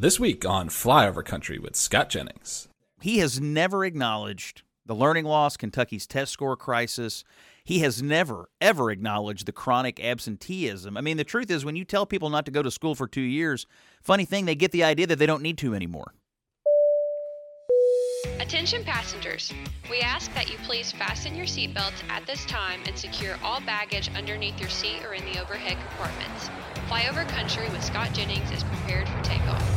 This week on Flyover Country with Scott Jennings. He has never acknowledged the learning loss, Kentucky's test score crisis. He has never, ever acknowledged the chronic absenteeism. I mean, the truth is, when you tell people not to go to school for two years, funny thing, they get the idea that they don't need to anymore. Attention passengers, we ask that you please fasten your seatbelts at this time and secure all baggage underneath your seat or in the overhead compartments. Flyover Country with Scott Jennings is prepared for takeoff.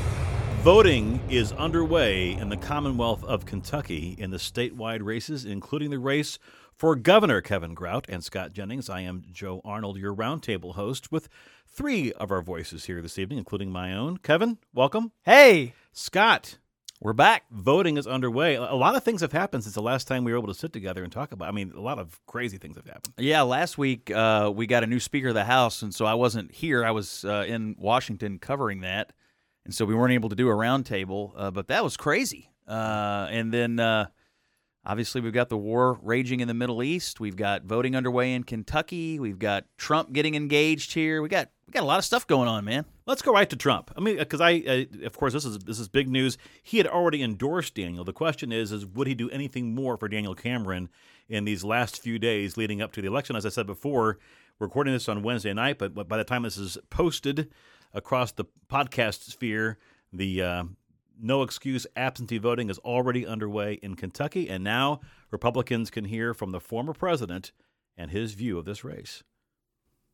Voting is underway in the Commonwealth of Kentucky in the statewide races, including the race for Governor Kevin Grout and Scott Jennings. I am Joe Arnold, your roundtable host, with three of our voices here this evening, including my own. Kevin, welcome. Hey, Scott, We're back. voting is underway. A lot of things have happened since the last time we were able to sit together and talk about. I mean, a lot of crazy things have happened. Yeah, last week uh, we got a new Speaker of the House, and so I wasn't here. I was uh, in Washington covering that, and so we weren't able to do a roundtable. Uh, but that was crazy. Uh, and then uh, obviously we've got the war raging in the Middle East. We've got voting underway in Kentucky. We've got Trump getting engaged here. We got we got a lot of stuff going on, man. Let's go right to Trump. I mean, because I, uh, of course, this is this is big news. He had already endorsed Daniel. The question is, is would he do anything more for Daniel Cameron in these last few days leading up to the election? As I said before, recording this on Wednesday night, but by the time this is posted across the podcast sphere, the uh, no excuse absentee voting is already underway in Kentucky, and now Republicans can hear from the former president and his view of this race.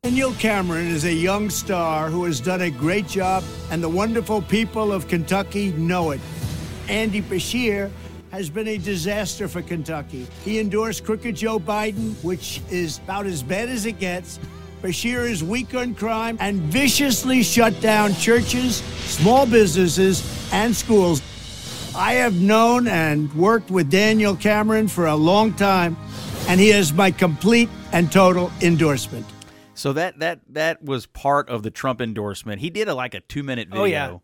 Daniel Cameron is a young star who has done a great job, and the wonderful people of Kentucky know it. Andy Beshear has been a disaster for Kentucky. He endorsed crooked Joe Biden, which is about as bad as it gets. Beshear is weak on crime and viciously shut down churches, small businesses, and schools. I have known and worked with Daniel Cameron for a long time, and he has my complete and total endorsement. So that that that was part of the Trump endorsement. He did a, like a two minute video. Oh, yeah.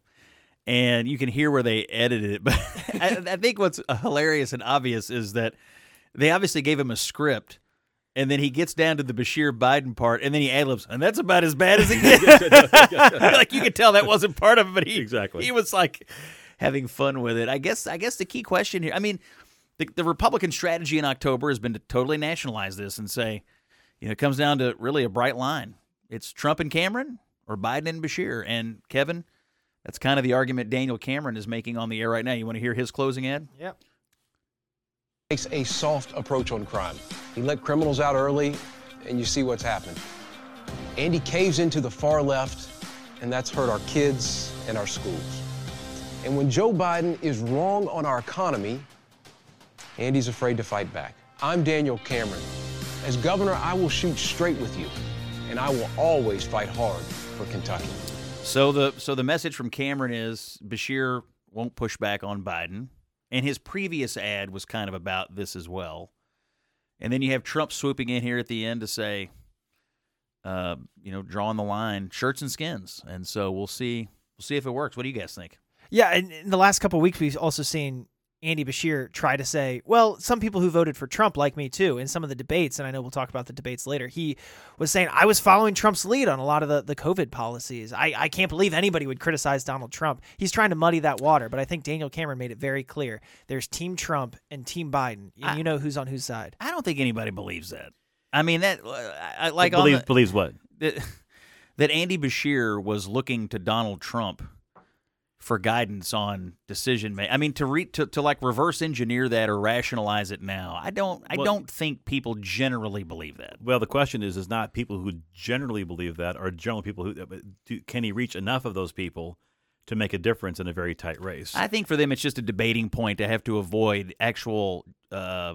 And you can hear where they edited it. But I, I think what's hilarious and obvious is that they obviously gave him a script, and then he gets down to the Beshear Biden part, and then he ad libs, and that's about as bad as it gets. like you could tell that wasn't part of it, but he Exactly. he was like having fun with it. I guess I guess the key question here. I mean, the, the Republican strategy in October has been to totally nationalize this and say, you know, it comes down to really a bright line. It's Trump and Cameron or Biden and Beshear. And Kevin, that's kind of the argument Daniel Cameron is making on the air right now. You want to hear his closing ad? Yep. Takes a soft approach on crime. He let criminals out early, and you see what's happened. Andy caves into the far left, and that's hurt our kids and our schools. And when Joe Biden is wrong on our economy, Andy's afraid to fight back. I'm Daniel Cameron. As governor, I will shoot straight with you, and I will always fight hard for Kentucky. So the so the message from Cameron is Beshear won't push back on Biden, and his previous ad was kind of about this as well. And then you have Trump swooping in here at the end to say, uh, you know, drawing the line, shirts and skins. And so we'll see we'll see if it works. What do you guys think? Yeah, in the last couple weeks, we've also seen Andy Beshear try to say, well, some people who voted for Trump like me too. In some of the debates, and I know we'll talk about the debates later, he was saying, I was following Trump's lead on a lot of the, the COVID policies. I, I can't believe anybody would criticize Donald Trump. He's trying to muddy that water, but I think Daniel Cameron made it very clear. There's Team Trump and Team Biden, and I- you know who's on whose side. I don't think anybody believes that. I mean that uh, I, like on believes, the- believes what? that, that Andy Beshear was looking to Donald Trump for guidance on decision making. I mean, to re- to, to like reverse engineer that or rationalize it now. I don't. I Well- don't think people generally believe that. Well, the question is, is not people who generally believe that, are generally people who do, can he reach enough of those people to make a difference in a very tight race? I think for them, it's just a debating point to have to avoid actual uh,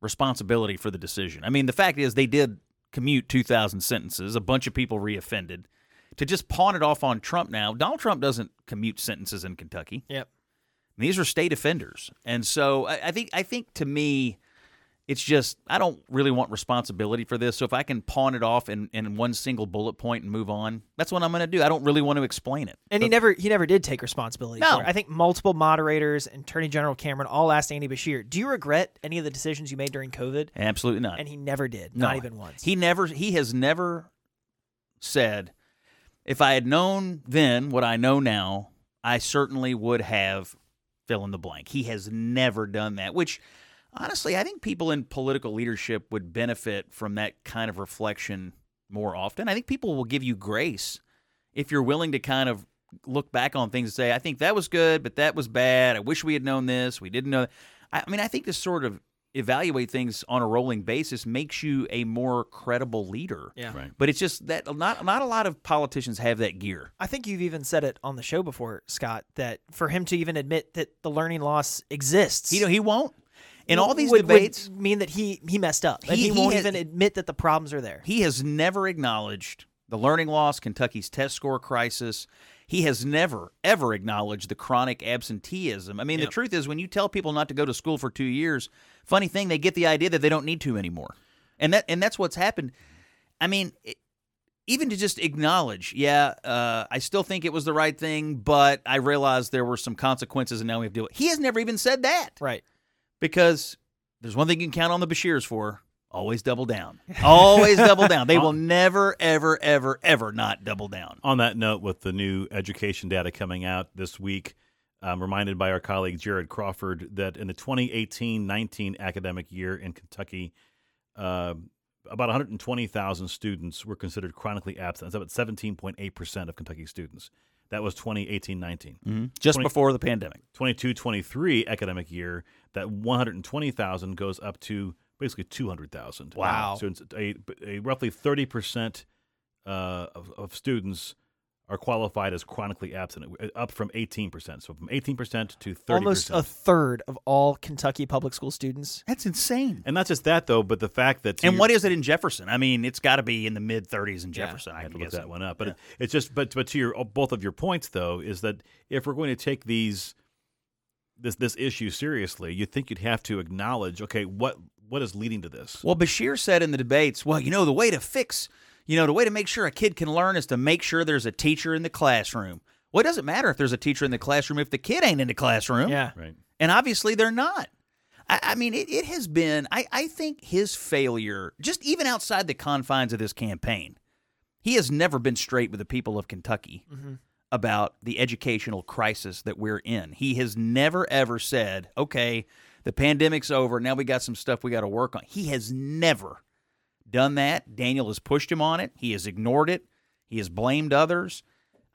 responsibility for the decision. I mean, the fact is they did commute 2,000 sentences. A bunch of people reoffended. To just pawn it off on Trump now, Donald Trump doesn't commute sentences in Kentucky. Yep. These are state offenders, and so I, I think I think to me, it's just I don't really want responsibility for this. So if I can pawn it off in, in one single bullet point and move on, that's what I'm going to do. I don't really want to explain it. And he never he never did take responsibility No. I think multiple moderators and Attorney General Cameron all asked Andy Beshear, "Do you regret any of the decisions you made during COVID?" Absolutely not. And he never did, No. not even once. He never he has never said if I had known then what I know now, I certainly would have fill in the blank. He has never done that, which honestly, I think people in political leadership would benefit from that kind of reflection more often. I think people will give you grace if you're willing to kind of look back on things and say, I think that was good, but that was bad. I wish we had known this. We didn't know. That. I mean, I think this sort of evaluate things on a rolling basis makes you a more credible leader. Yeah. Right. But it's just that not not a lot of politicians have that gear. I think you've even said it on the show before, Scott, that for him to even admit that the learning loss exists, He he won't. In all these would, would debates, mean that he he messed up. and He- he, he won't has- even admit that the problems are there. he has never acknowledged the learning loss, Kentucky's test score crisis. He has never, ever acknowledged the chronic absenteeism. I mean, the truth is, when you tell people not to go to school for two years, funny thing, they get the idea that they don't need to anymore, and that and that's what's happened. I mean, it, even to just acknowledge, yeah, uh, I still think it was the right thing, but I realized there were some consequences, and now we have to do it. He has never even said that Right. because there's one thing you can count on the Beshears for. Always double down. Always double down. They will never, ever, ever, ever not double down. On that note, with the new education data coming out this week, I'm reminded by our colleague Jared Crawford that in the 2018-19 academic year in Kentucky, uh, about 120,000 students were considered chronically absent. That's about 17.8 percent of Kentucky students. That was 2018-19. Just 20 before the pandemic. 22-23 academic year, that 120,000 goes up to basically 200,000. Wow. So it's a, a roughly 30 percent uh, of, of students are qualified as chronically absent, up from 18 percent. So from 18 percent to 30%. Almost a third of all Kentucky public school students. That's insane. And not just that, though, but the fact that And what is it in Jefferson? I mean, it's got to be in the mid 30s in Jefferson. I I had to am look guessing. that one up, but it, it's just but but to your both of your points though is that if we're going to take these this this issue seriously, you think you'd have to acknowledge okay what what is leading to this. Well, Beshear said in the debates, well, you know, the way to fix, you know, the way to make sure a kid can learn is to make sure there's a teacher in the classroom. Well, it doesn't matter if there's a teacher in the classroom if the kid ain't in the classroom. Yeah. Right. And obviously they're not. I, I mean, it, it has been, I, I think his failure, just even outside the confines of this campaign, he has never been straight with the people of Kentucky mm-hmm. about the educational crisis that we're in. He has never, ever said, okay, the pandemic's over. Now we got some stuff we got to work on. He has never done that. Daniel has pushed him on it, he has ignored it, he has blamed others.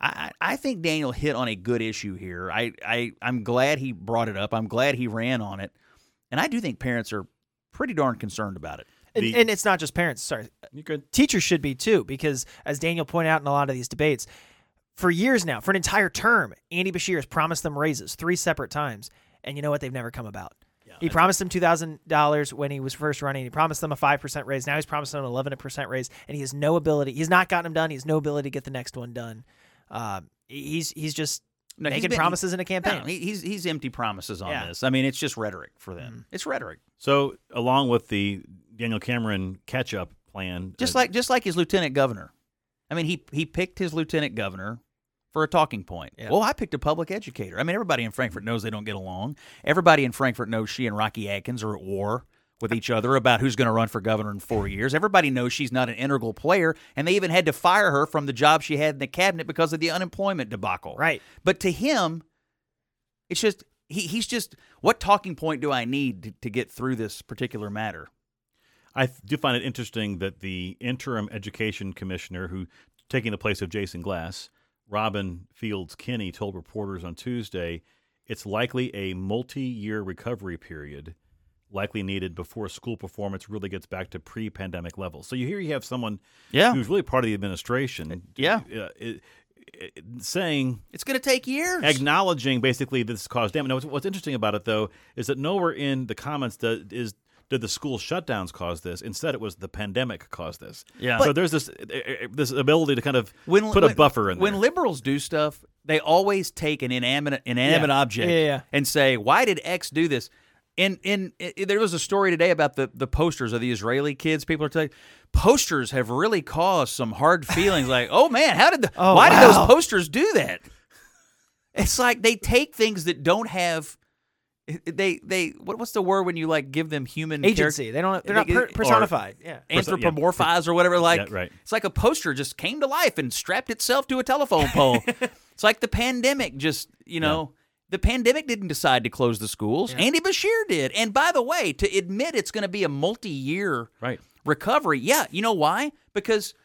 I, I I think Daniel hit on a good issue here. I, I I'm glad he brought it up. I'm glad he ran on it, and I do think parents are pretty darn concerned about it. And, The- and it's not just parents. Sorry, You could teachers should be too, because as Daniel pointed out in a lot of these debates, for years now, for an entire term, Andy Beshear has promised them raises three separate times, and you know what? They've never come about. He promised them two thousand dollars when he was first running. He promised them a five percent raise. Now he's promised them an eleven percent raise, and he has no ability. He's not gotten them done. He has no ability to get the next one done. Um, he's he's just No, he's making been- promises in a campaign. No, he's he's empty promises on Yeah. this. I mean, it's just rhetoric for them. It's rhetoric. so along with the Daniel Cameron catch up plan, Just uh, like just like his lieutenant governor. I mean, he he picked his lieutenant governor for a talking point. Yeah. Well, I picked a public educator. I mean, everybody in Frankfort knows they don't get along. Everybody in Frankfort knows she and Rocky Adkins are at war with each other about who's going to run for governor in four years. Everybody knows she's not an integral player, and they even had to fire her from the job she had in the cabinet because of the unemployment debacle. Right. But to him, it's just he, he's just what talking point do I need to, to get through this particular matter? I do find it interesting that the interim education commissioner, who taking the place of Jason Glass, Robin Fields Kinney, told reporters on Tuesday, it's likely a multi-year recovery period, likely needed before school performance really gets back to pre-pandemic levels. So you hear you have someone Yeah. who's really part of the administration, Yeah. uh, it- it- saying It's going to take years. acknowledging basically this caused damage. Now, what's, what's interesting about it though is that nowhere in the comments that is did the school shutdowns cause this. Instead, it was the pandemic caused this. Yeah. So there's this uh, uh, this ability to kind of when, put when- a buffer in there. When there. liberals do stuff, they always take an inanimate inanimate Yeah. object Yeah, and say, "Why did X do this?" In in there was a story today about the the posters of the Israeli kids. People are telling posters have really caused some hard feelings. like, oh man, how did the Oh, why did those posters do that? It's like they take things that don't have. They they what, what's the word when you like give them human Agency. character- They don't. They're not They- per- or- personified. yeah. anthropomorphize or whatever. Like Yeah, right. it's like a poster just came to life and strapped itself to a telephone pole. It's like the pandemic just, you know, the pandemic didn't decide to close the schools. Andy Beshear did. And by the way, to admit it's going to be a multi-year Right. recovery. Yeah, you know why? Because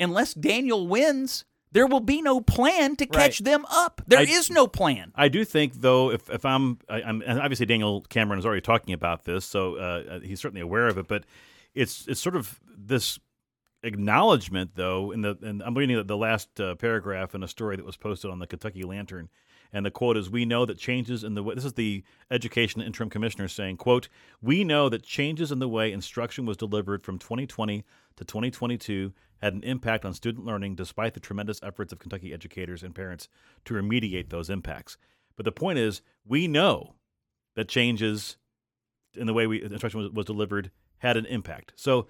unless Daniel wins, there will be no plan to catch them up. There is I- no plan. I do think, though, if, if I'm, I, I'm and obviously Daniel Cameron is already talking about this, so uh, he's certainly aware of it. But it's it's sort of this acknowledgement, though, in the and I'm reading the, the last uh, paragraph in a story that was posted on the Kentucky Lantern, and the quote is, "We know that changes in the way." This is the education interim commissioner saying, "quote We know that changes in the way instruction was delivered from 2020 to 2022 had an impact on student learning, despite the tremendous efforts of Kentucky educators and parents to remediate those impacts." But the point is, we know that changes in the way we instruction was, was delivered had an impact. So,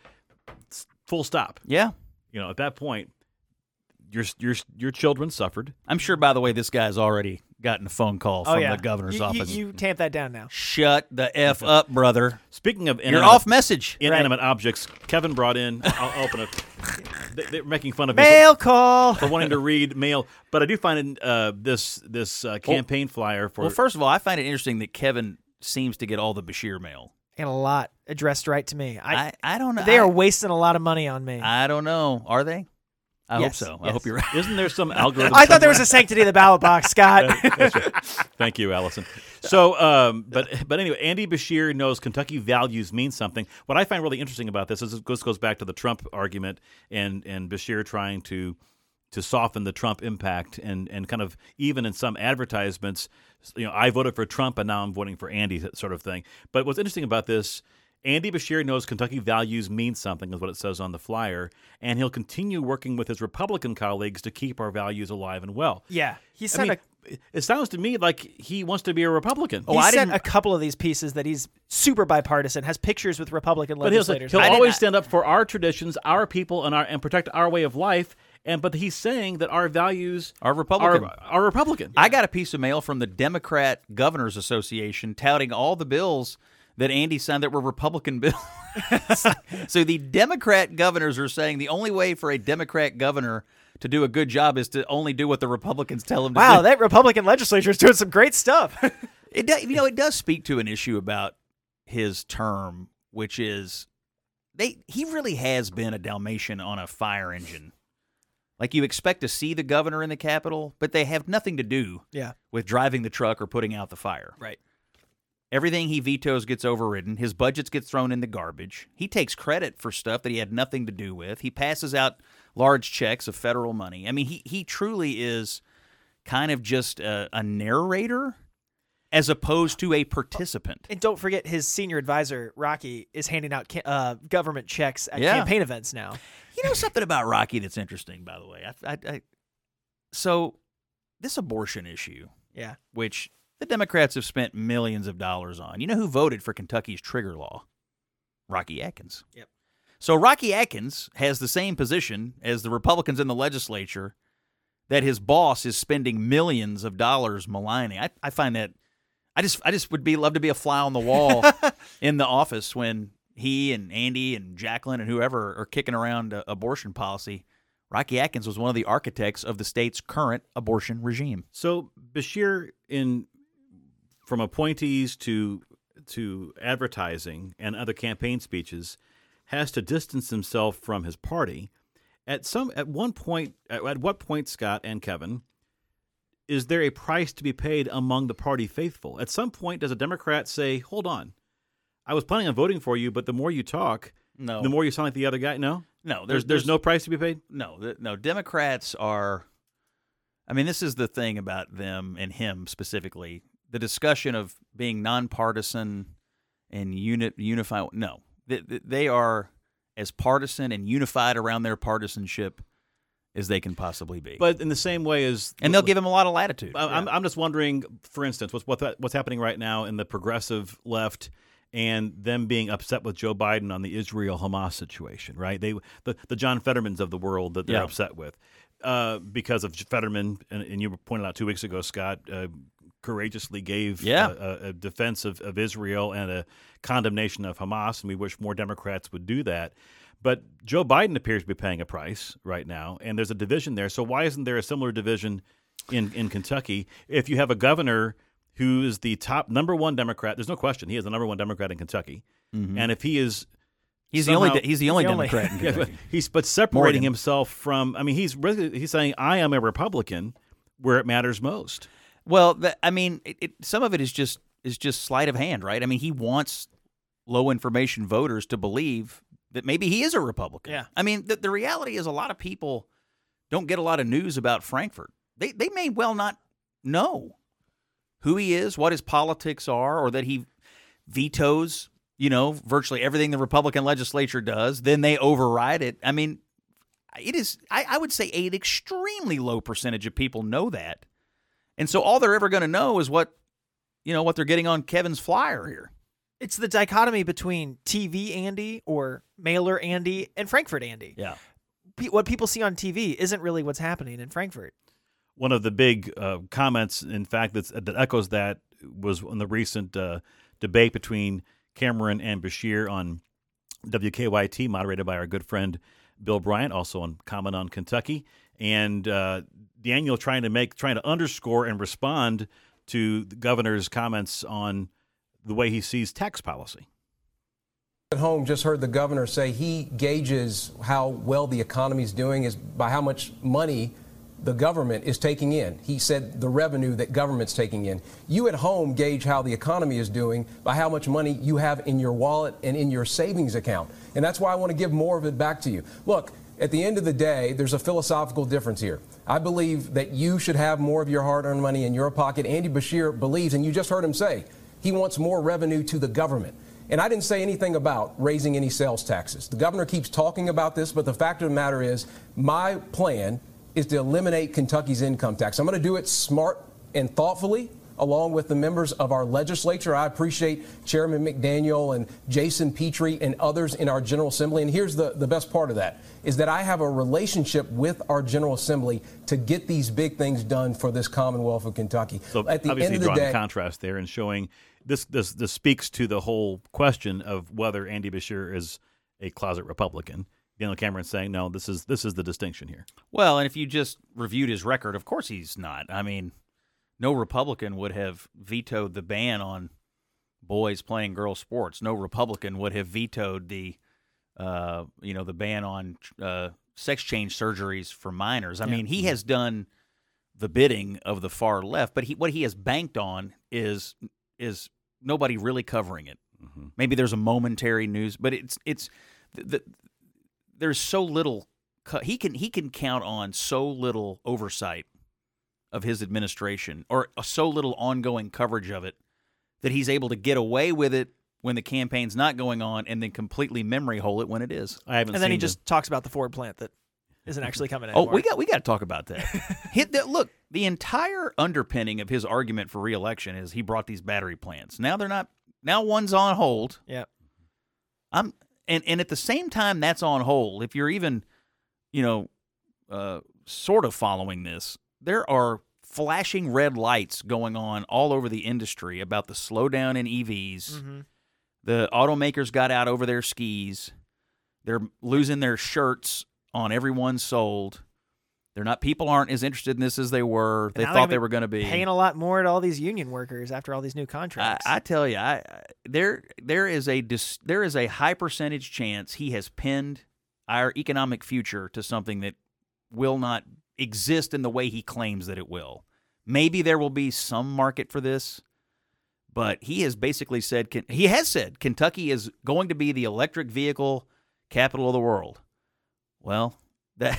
full stop. Yeah. You know, at that point, your your your children suffered. I'm sure, by the way, this guy's already gotten a phone call oh, from oh yeah, the governor's you, you- office. You, tamp that down now. Shut the F up, brother. Speaking of You're off message. inanimate objects, Kevin brought in. I'll, I'll open it. They, they're making fun of me Mail call. for, for wanting to read mail, but I do find uh, this this uh, campaign flyer for Well, first of all, I find it interesting that Kevin seems to get all the Beshear mail. And a lot addressed right to me. I, I, I don't know. they I, are wasting a lot of money on me. I don't know. Are they? I Yes, hope so. I hope you're right. Isn't there some algorithm? I thought there was a sanctity of the ballot box, Scott. Thank you, Allison. So, um, but but anyway, Andy Beshear knows Kentucky values mean something. What I find really interesting about this is this goes back to the Trump argument and and Beshear trying to to soften the Trump impact and and kind of even in some advertisements, you know, I voted for Trump and now I'm voting for Andy sort of thing. But what's interesting about this. Andy Beshear knows Kentucky values mean something, is what it says on the flyer, and he'll continue working with his Republican colleagues to keep our values alive and well. yeah, he I sent mean, a it sounds to me like he wants to be a Republican. Oh, he I sent didn't- a couple of these pieces that he's super bipartisan, has pictures with Republican but he'll, legislators. he'll I didn't- always stand up for our traditions, our people, and our and protect our way of life. And but he's saying that our values Are Republican. Are, are Republican. I got a piece of mail from the Democrat Governors Association touting all the bills that Andy signed that were Republican bills. so the Democrat governors are saying the only way for a Democrat governor to do a good job is to only do what the Republicans tell him to do. wow, do. that Republican legislature is doing some great stuff. It does, you know, it does speak to an issue about his term, which is they he really has been a Dalmatian on a fire engine. Like you expect to see the governor in the Capitol, but they have nothing to do yeah, with driving the truck or putting out the fire. right. Everything he vetoes gets overridden. His budgets get thrown in the garbage. He takes credit for stuff that he had nothing to do with. He passes out large checks of federal money. I mean, he he truly is kind of just a, a narrator as opposed to a participant. And don't forget, his senior advisor Rocky is handing out ca- uh, government checks at Yeah. campaign events now. You know something about Rocky that's interesting, by the way. I, I, I, so this abortion issue, Yeah, which the Democrats have spent millions of dollars on. You know who voted for Kentucky's trigger law? Rocky Adkins. Yep. So Rocky Adkins has the same position as the Republicans in the legislature that his boss is spending millions of dollars maligning. I, I find that I just I just would be love to be a fly on the wall in the office when he and Andy and Jacqueline and whoever are kicking around uh, abortion policy. Rocky Adkins was one of the architects of the state's current abortion regime. So Beshear, in from appointees to to advertising and other campaign speeches, has to distance himself from his party. At some at one point, at, at what point, Scott and Kevin, is there a price to be paid among the party faithful? At some point, does a Democrat say, "Hold on, I was planning on voting for you, but the more you talk, No, the more you sound like the other guy"? No, no, there's there's no price to be paid. no, th- no. Democrats are. I mean, this is the thing about them and him specifically. The discussion of being nonpartisan and unit unify. No, they, they are as partisan and unified around their partisanship as they can possibly be. But in the same way as and they'll give him a lot of latitude. I'm, I'm just wondering, for instance, what's what's happening right now in the progressive left and them being upset with Joe Biden on the Israel Hamas situation, right? They the, the John Fettermans of the world that they're Yeah. upset with uh, because of Fetterman, and, and you pointed out two weeks ago, Scott. Uh, courageously gave Yeah. a, a, defense of, of Israel and a condemnation of Hamas, and we wish more Democrats would do that. But Joe Biden appears to be paying a price right now, and there's a division there. So why isn't there a similar division in in Kentucky. If you have a governor who is the top number one Democrat, there's no question he is the number one Democrat in Kentucky, mm-hmm. and if he is He's the only. He's the only the only- Democrat. yeah, but he's but separating Morgan. himself from. I mean, he's he's saying I am a Republican where it matters most. Well, that, I mean, it, it, some of it is just is just sleight of hand, right? I mean, he wants low information voters to believe that maybe he is a Republican. Yeah. I mean, the, the reality is a lot of people don't get a lot of news about Frankfort. They they may well not know who he is, what his politics are, or that he vetoes, you know, virtually everything the Republican legislature does. Then they override it. I mean, it is. I, I would say an extremely low percentage of people know that. And so all they're ever going to know is what, you know, what they're getting on Kevin's flyer here. It's the dichotomy between TV Andy or mailer Andy and Frankfort Andy. Yeah. Pe- What people see on TV isn't really what's happening in Frankfort. One of the big uh, comments, in fact, that's, that echoes that was in the recent uh, debate between Cameron and Beshear on WKYT, moderated by our good friend Bill Bryant, also on Comment on Kentucky, and uh, Daniel trying to make, trying to underscore and respond to the governor's comments on the way he sees tax policy. At home, just heard the governor say he gauges how well the economy is doing is by how much money the government is taking in. He said the revenue that government's taking in. You at home gauge how the economy is doing by how much money you have in your wallet and in your savings account. And that's why I want to give more of it back to you. Look, at the end of the day, there's a philosophical difference here. I believe that you should have more of your hard earned money in your pocket. Andy Beshear believes, and you just heard him say, he wants more revenue to the government. And I didn't say anything about raising any sales taxes. The governor keeps talking about this, but the fact of the matter is, my plan is to eliminate Kentucky's income tax. I'm going to do it smart and thoughtfully, along with the members of our legislature. I appreciate Chairman McDaniel and Jason Petrie and others in our General Assembly. And here's the, the best part of that is that I have a relationship with our General Assembly to get these big things done for this Commonwealth of Kentucky. So at the obviously end of the drawing day, a contrast there and showing this, this this speaks to the whole question of whether Andy Beshear is a closet Republican. Daniel Cameron saying no, this is this is the distinction here. Well, and if you just reviewed his record, of course he's not. I mean, no Republican would have vetoed the ban on boys playing girls sports. No Republican would have vetoed the, uh, you know, the ban on uh, sex change surgeries for minors. I mean, he has done the bidding of the far left, but he what he has banked on is is nobody really covering it. Maybe there's a momentary news, but it's it's the, the there's so little co- he can he can count on so little oversight of his administration or so little ongoing coverage of it that he's able to get away with it when the campaign's not going on and then completely memory hole it when it is. I haven't And then he seen the- just talks about the Ford plant that isn't actually coming Oh, we got we got to talk about that. Hit that look, the entire underpinning of his argument for reelection is he brought these battery plants. Now they're not now one's on hold. Yeah. I'm and and at the same time that's on hold. If you're even, you know, uh, sort of following this, there are flashing red lights going on all over the industry about the slowdown in EVs. Mm-hmm. The automakers got out over their skis. They're losing their shirts on everyone sold. They're not. People aren't as interested in this as they were. They thought they're were going to be. paying a lot more to all these union workers after all these new contracts. I tell you, I, I there there is a dis, there is a high percentage chance he has pinned our economic future to something that will not exist in the way he claims that it will. Maybe there will be some market for this, but he has basically said he has said Kentucky is going to be the electric vehicle capital of the world. Well, that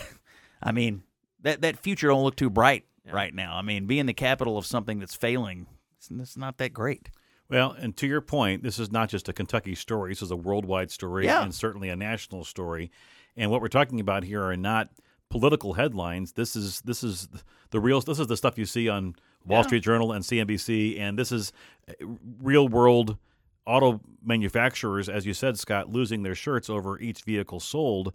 I mean that that future don't look too bright right now. I mean, being the capital of something that's failing, it's, it's not that great. Well, and to your point, this is not just a Kentucky story. This is a worldwide story Yeah. and certainly a national story. And what we're talking about here are not political headlines. This is this is the real. This is the stuff you see on Wall Yeah. Street Journal and CNBC, and this is uh, real world auto manufacturers, as you said, Scott, losing their shirts over each vehicle sold.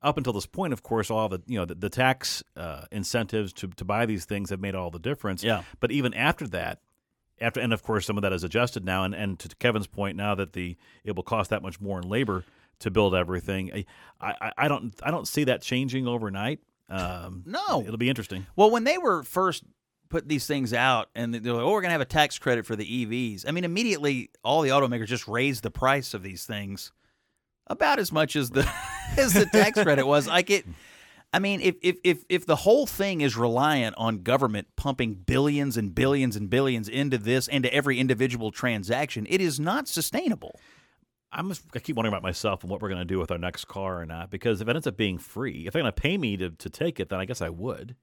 Up until this point, of course, all the you know the, the tax uh, incentives to to buy these things have made all the difference. Yeah. But even after that, after and of course some of that is adjusted now and, and to Kevin's point now that the it will cost that much more in labor to build everything I, I, I don't I don't see that changing overnight um, No. it'll be interesting Well, when they were first put these things out and they're like, oh, we're going to have a tax credit for the EVs. I mean, immediately all the automakers just raised the price of these things about as much as the as the tax credit was. Like it I mean, if, if if if the whole thing is reliant on government pumping billions and billions and billions into this into every individual transaction, it is not sustainable. I'm just, I keep wondering about myself and what we're going to do with our next car or not. Because if it ends up being free, if they're going to pay me to, to take it, then I guess I would.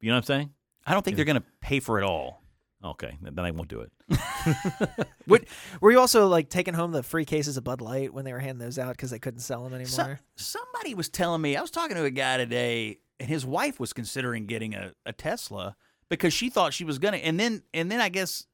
You know what I'm saying? I don't think they're going to pay for it all. Okay, then I won't do it. What, were you also like taking home the free cases of Bud Light when they were handing those out because they couldn't sell them So- anymore? somebody was telling me I was talking to a guy today, and his wife was considering getting a, a Tesla because she thought she was gonna, and then and then I guess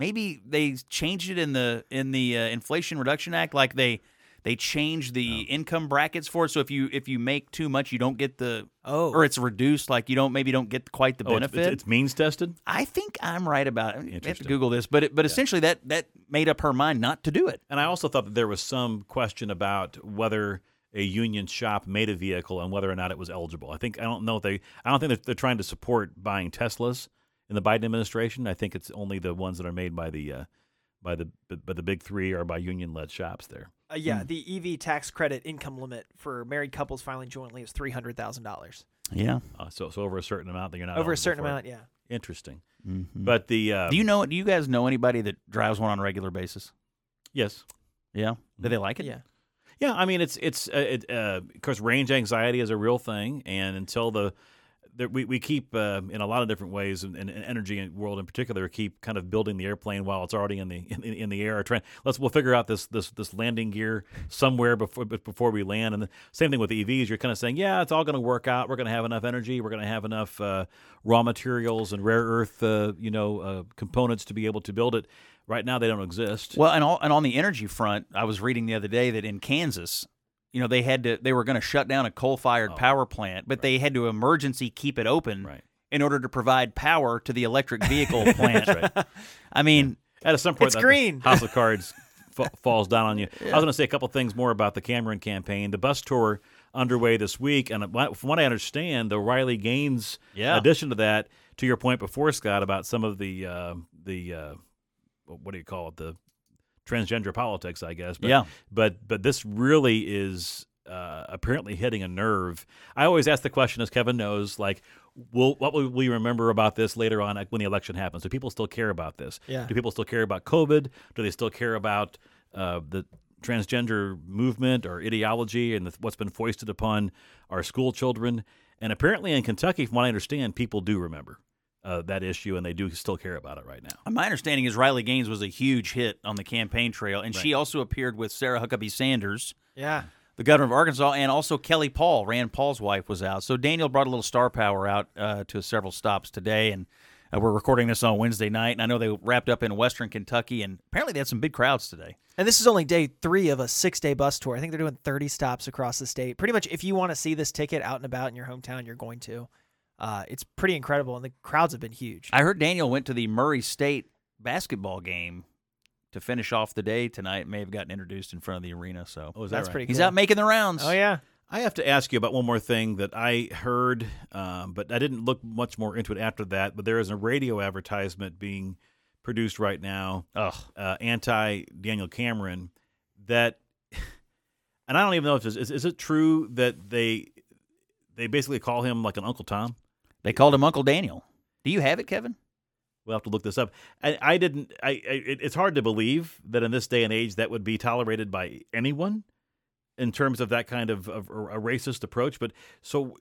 maybe they changed it in the in the uh, Inflation Reduction Act, like they they changed the income brackets for it. So if you if you make too much, you don't get the Oh. or it's reduced, like you don't maybe don't get quite the Oh, it's, benefit. it's, it's means tested. I think I'm right about it. I have to Google this, but it, but essentially that that made up her mind not to do it. And I also thought that there was some question about whether a union shop made a vehicle and whether or not it was eligible. I think I don't know if they. I don't think they're, they're trying to support buying Teslas in the Biden administration. I think it's only the ones that are made by the uh, by the by the big three or by union led shops there. Uh, yeah, the EV tax credit income limit for married couples filing jointly is three hundred thousand dollars. Yeah. Uh, so so over a certain amount that you're not Over a certain for it. amount, yeah. Interesting. Mm-hmm. But the uh, Do you know? Do you guys know anybody that drives one on a regular basis? yes. Yeah. Do they like it? Yeah. Yeah, I mean it's it's uh, it, uh, of course range anxiety is a real thing, and until the, the we we keep uh, in a lot of different ways, in, in energy world in particular, keep kind of building the airplane while it's already in the in, in the air. Trying let's we'll figure out this this this landing gear somewhere before before we land, and the same thing with EVs. You're kind of saying, yeah, it's all going to work out. We're going to have enough energy. We're going to have enough uh, raw materials and rare earth, uh, you know, uh, components to be able to build it. Right now, they don't exist. Well, and all, and on the energy front, I was reading the other day that in Kansas, you know, they had to they were going to shut down a coal-fired power plant, but they had to emergency keep it open Right. in order to provide power to the electric vehicle plant. right. I mean, At some point, It's that- green. House of Cards fa- falls down on you. I was going to say a couple things more about the Cameron campaign. The bus tour underway this week, and from what I understand, the Riley Gaines Yeah. addition to that, to your point before, Scott, about some of the uh, the uh, what do you call it, the transgender politics, I guess. But, Yeah. But but this really is. Uh, apparently hitting a nerve. I always ask the question, as Kevin knows, like, will what will we remember about this later on when the election happens? Do people still care about this? Yeah. Do people still care about COVID? Do they still care about uh, the transgender movement or ideology and the, what's been foisted upon our school children? And apparently in Kentucky, from what I understand, people do remember uh, that issue and they do still care about it right now. my understanding is Riley Gaines was a huge hit on the campaign trail, and she also appeared with Sarah Huckabee Sanders. Yeah. the governor of Arkansas, and also Kelly Paul, Rand Paul's wife, was out. So Daniel brought a little star power out uh, to several stops today, and uh, we're recording this on Wednesday night. And I know they wrapped up in Western Kentucky, and apparently they had some big crowds today. And this is only day three of a six day bus tour. I think they're doing 30 stops across the state. Pretty much, if you want to see this ticket out and about in your hometown, you're going to. Uh, it's pretty incredible, and the crowds have been huge. I heard Daniel went to the Murray State basketball game to finish off the day tonight. May have gotten introduced in front of the arena, so Oh, is that That's right? pretty he's out making the rounds. Oh, yeah. I have to ask you about one more thing that I heard, um, but I didn't look much more into it after that. But there is a radio advertisement being produced right now, Ugh. uh, anti Daniel Cameron. That, and I don't even know if this, is is it true that they they basically call him like an Uncle Tom. They called him Uncle Daniel. Do you have it, Kevin? We'll have to look this up. I, I didn't. I, I it, it's hard to believe that in this day and age that would be tolerated by anyone in terms of that kind of, of a racist approach. But so,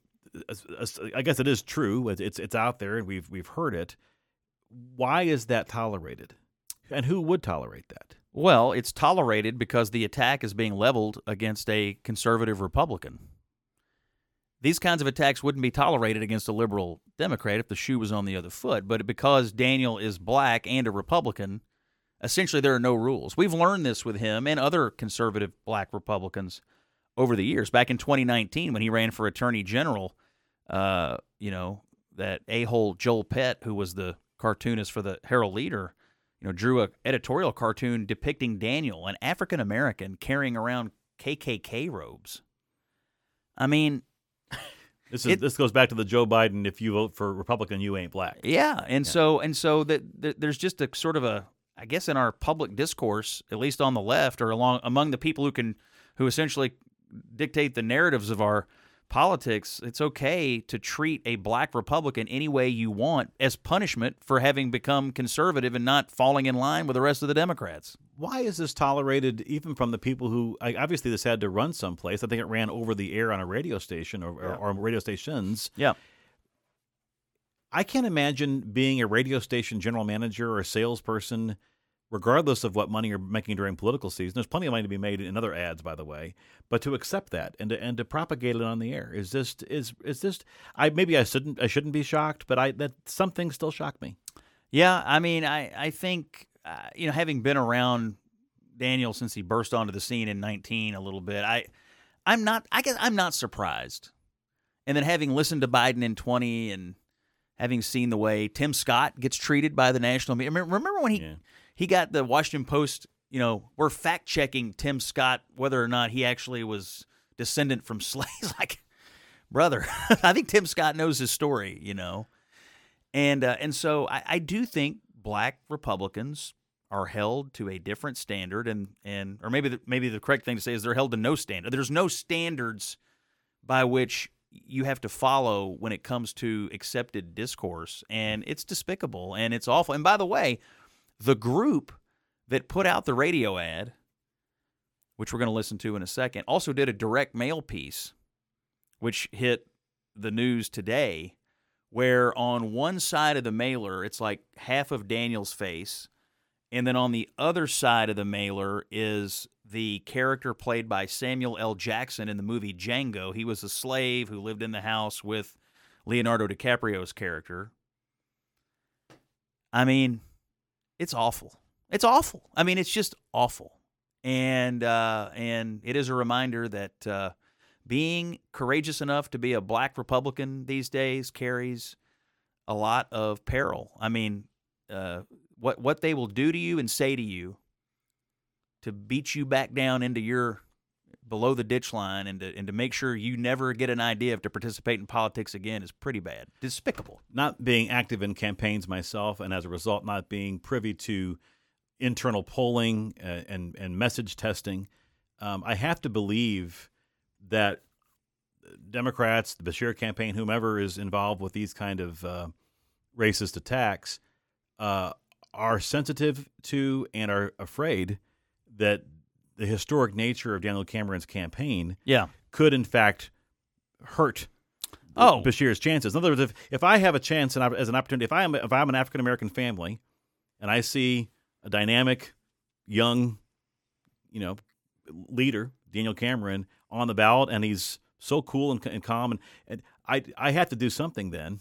I guess it is true. It's it's out there, and we've we've heard it. Why is that tolerated? And who would tolerate that? Well, it's tolerated because the attack is being leveled against a conservative Republican. These kinds of attacks wouldn't be tolerated against a liberal Democrat if the shoe was on the other foot. But because Daniel is black and a Republican, essentially there are no rules. We've learned this with him and other conservative black Republicans over the years. Back in 2019, when he ran for attorney general, uh, you know, that a hole Joel Pett, who was the cartoonist for the Herald Leader, you know, drew a editorial cartoon depicting Daniel, an African American, carrying around KKK robes. I mean, This is It- this goes back to the Joe Biden. If you vote for Republican, you ain't black. Yeah, and so and so that, that there's just a sort of a I guess in our public discourse, at least on the left or along among the people who can who essentially dictate the narratives of our politics, it's okay to treat a black Republican any way you want as punishment for having become conservative and not falling in line with the rest of the Democrats. Why is this tolerated even from the people who obviously this had to run someplace? I think it ran over the air on a radio station or, or, or radio stations. Yeah. I can't imagine being a radio station general manager or a salesperson, regardless of what money you're making during political season. There's plenty of money to be made in other ads, by the way. But to accept that and to and to propagate it on the air is just is is just I maybe I shouldn't I shouldn't be shocked, but I that some things still shock me. Yeah, I mean, I I think uh, you know, having been around Daniel since he burst onto the scene in 19 a little bit, I I'm not I guess I'm not surprised. And then having listened to Biden in 20 and having seen the way Tim Scott gets treated by the national media. Remember when he Yeah. He got the Washington Post, you know, we're fact checking Tim Scott whether or not he actually was descendant from slaves like brother, I think Tim Scott knows his story, you know. And uh, and so I, I do think black Republicans are held to a different standard, and and or maybe the, maybe the correct thing to say is they're held to no standard. There's no standards by which you have to follow when it comes to accepted discourse, and it's despicable and it's awful. And by the way, the group that put out the radio ad, which we're going to listen to in a second, also did a direct mail piece, which hit the news today where on one side of the mailer it's like half of Daniel's face, and then on the other side of the mailer is the character played by Samuel L. Jackson in the movie Django. He was a slave who lived in the house with Leonardo DiCaprio's character. I mean, it's awful. It's awful. I mean, it's just awful. And uh, and it is a reminder that uh, being courageous enough to be a black Republican these days carries a lot of peril. I mean, uh, what what they will do to you and say to you to beat you back down into your below the ditch line and to, and to make sure you never get an idea to participate in politics again is pretty bad, despicable. not being active in campaigns myself, and as a result, not being privy to internal polling uh, and and message testing, um, I have to believe that Democrats, the Beshear campaign, whomever is involved with these kind of uh, racist attacks, uh, are sensitive to and are afraid that the historic nature of Daniel Cameron's campaign Yeah. could, in fact, hurt Oh. Beshear's chances. In other words, if, if I have a chance and I- as an opportunity, if I am if I'm an African American family, and I see a dynamic, young, you know, leader Daniel Cameron on the ballot, and he's so cool and, and calm, and, and I I have to do something then,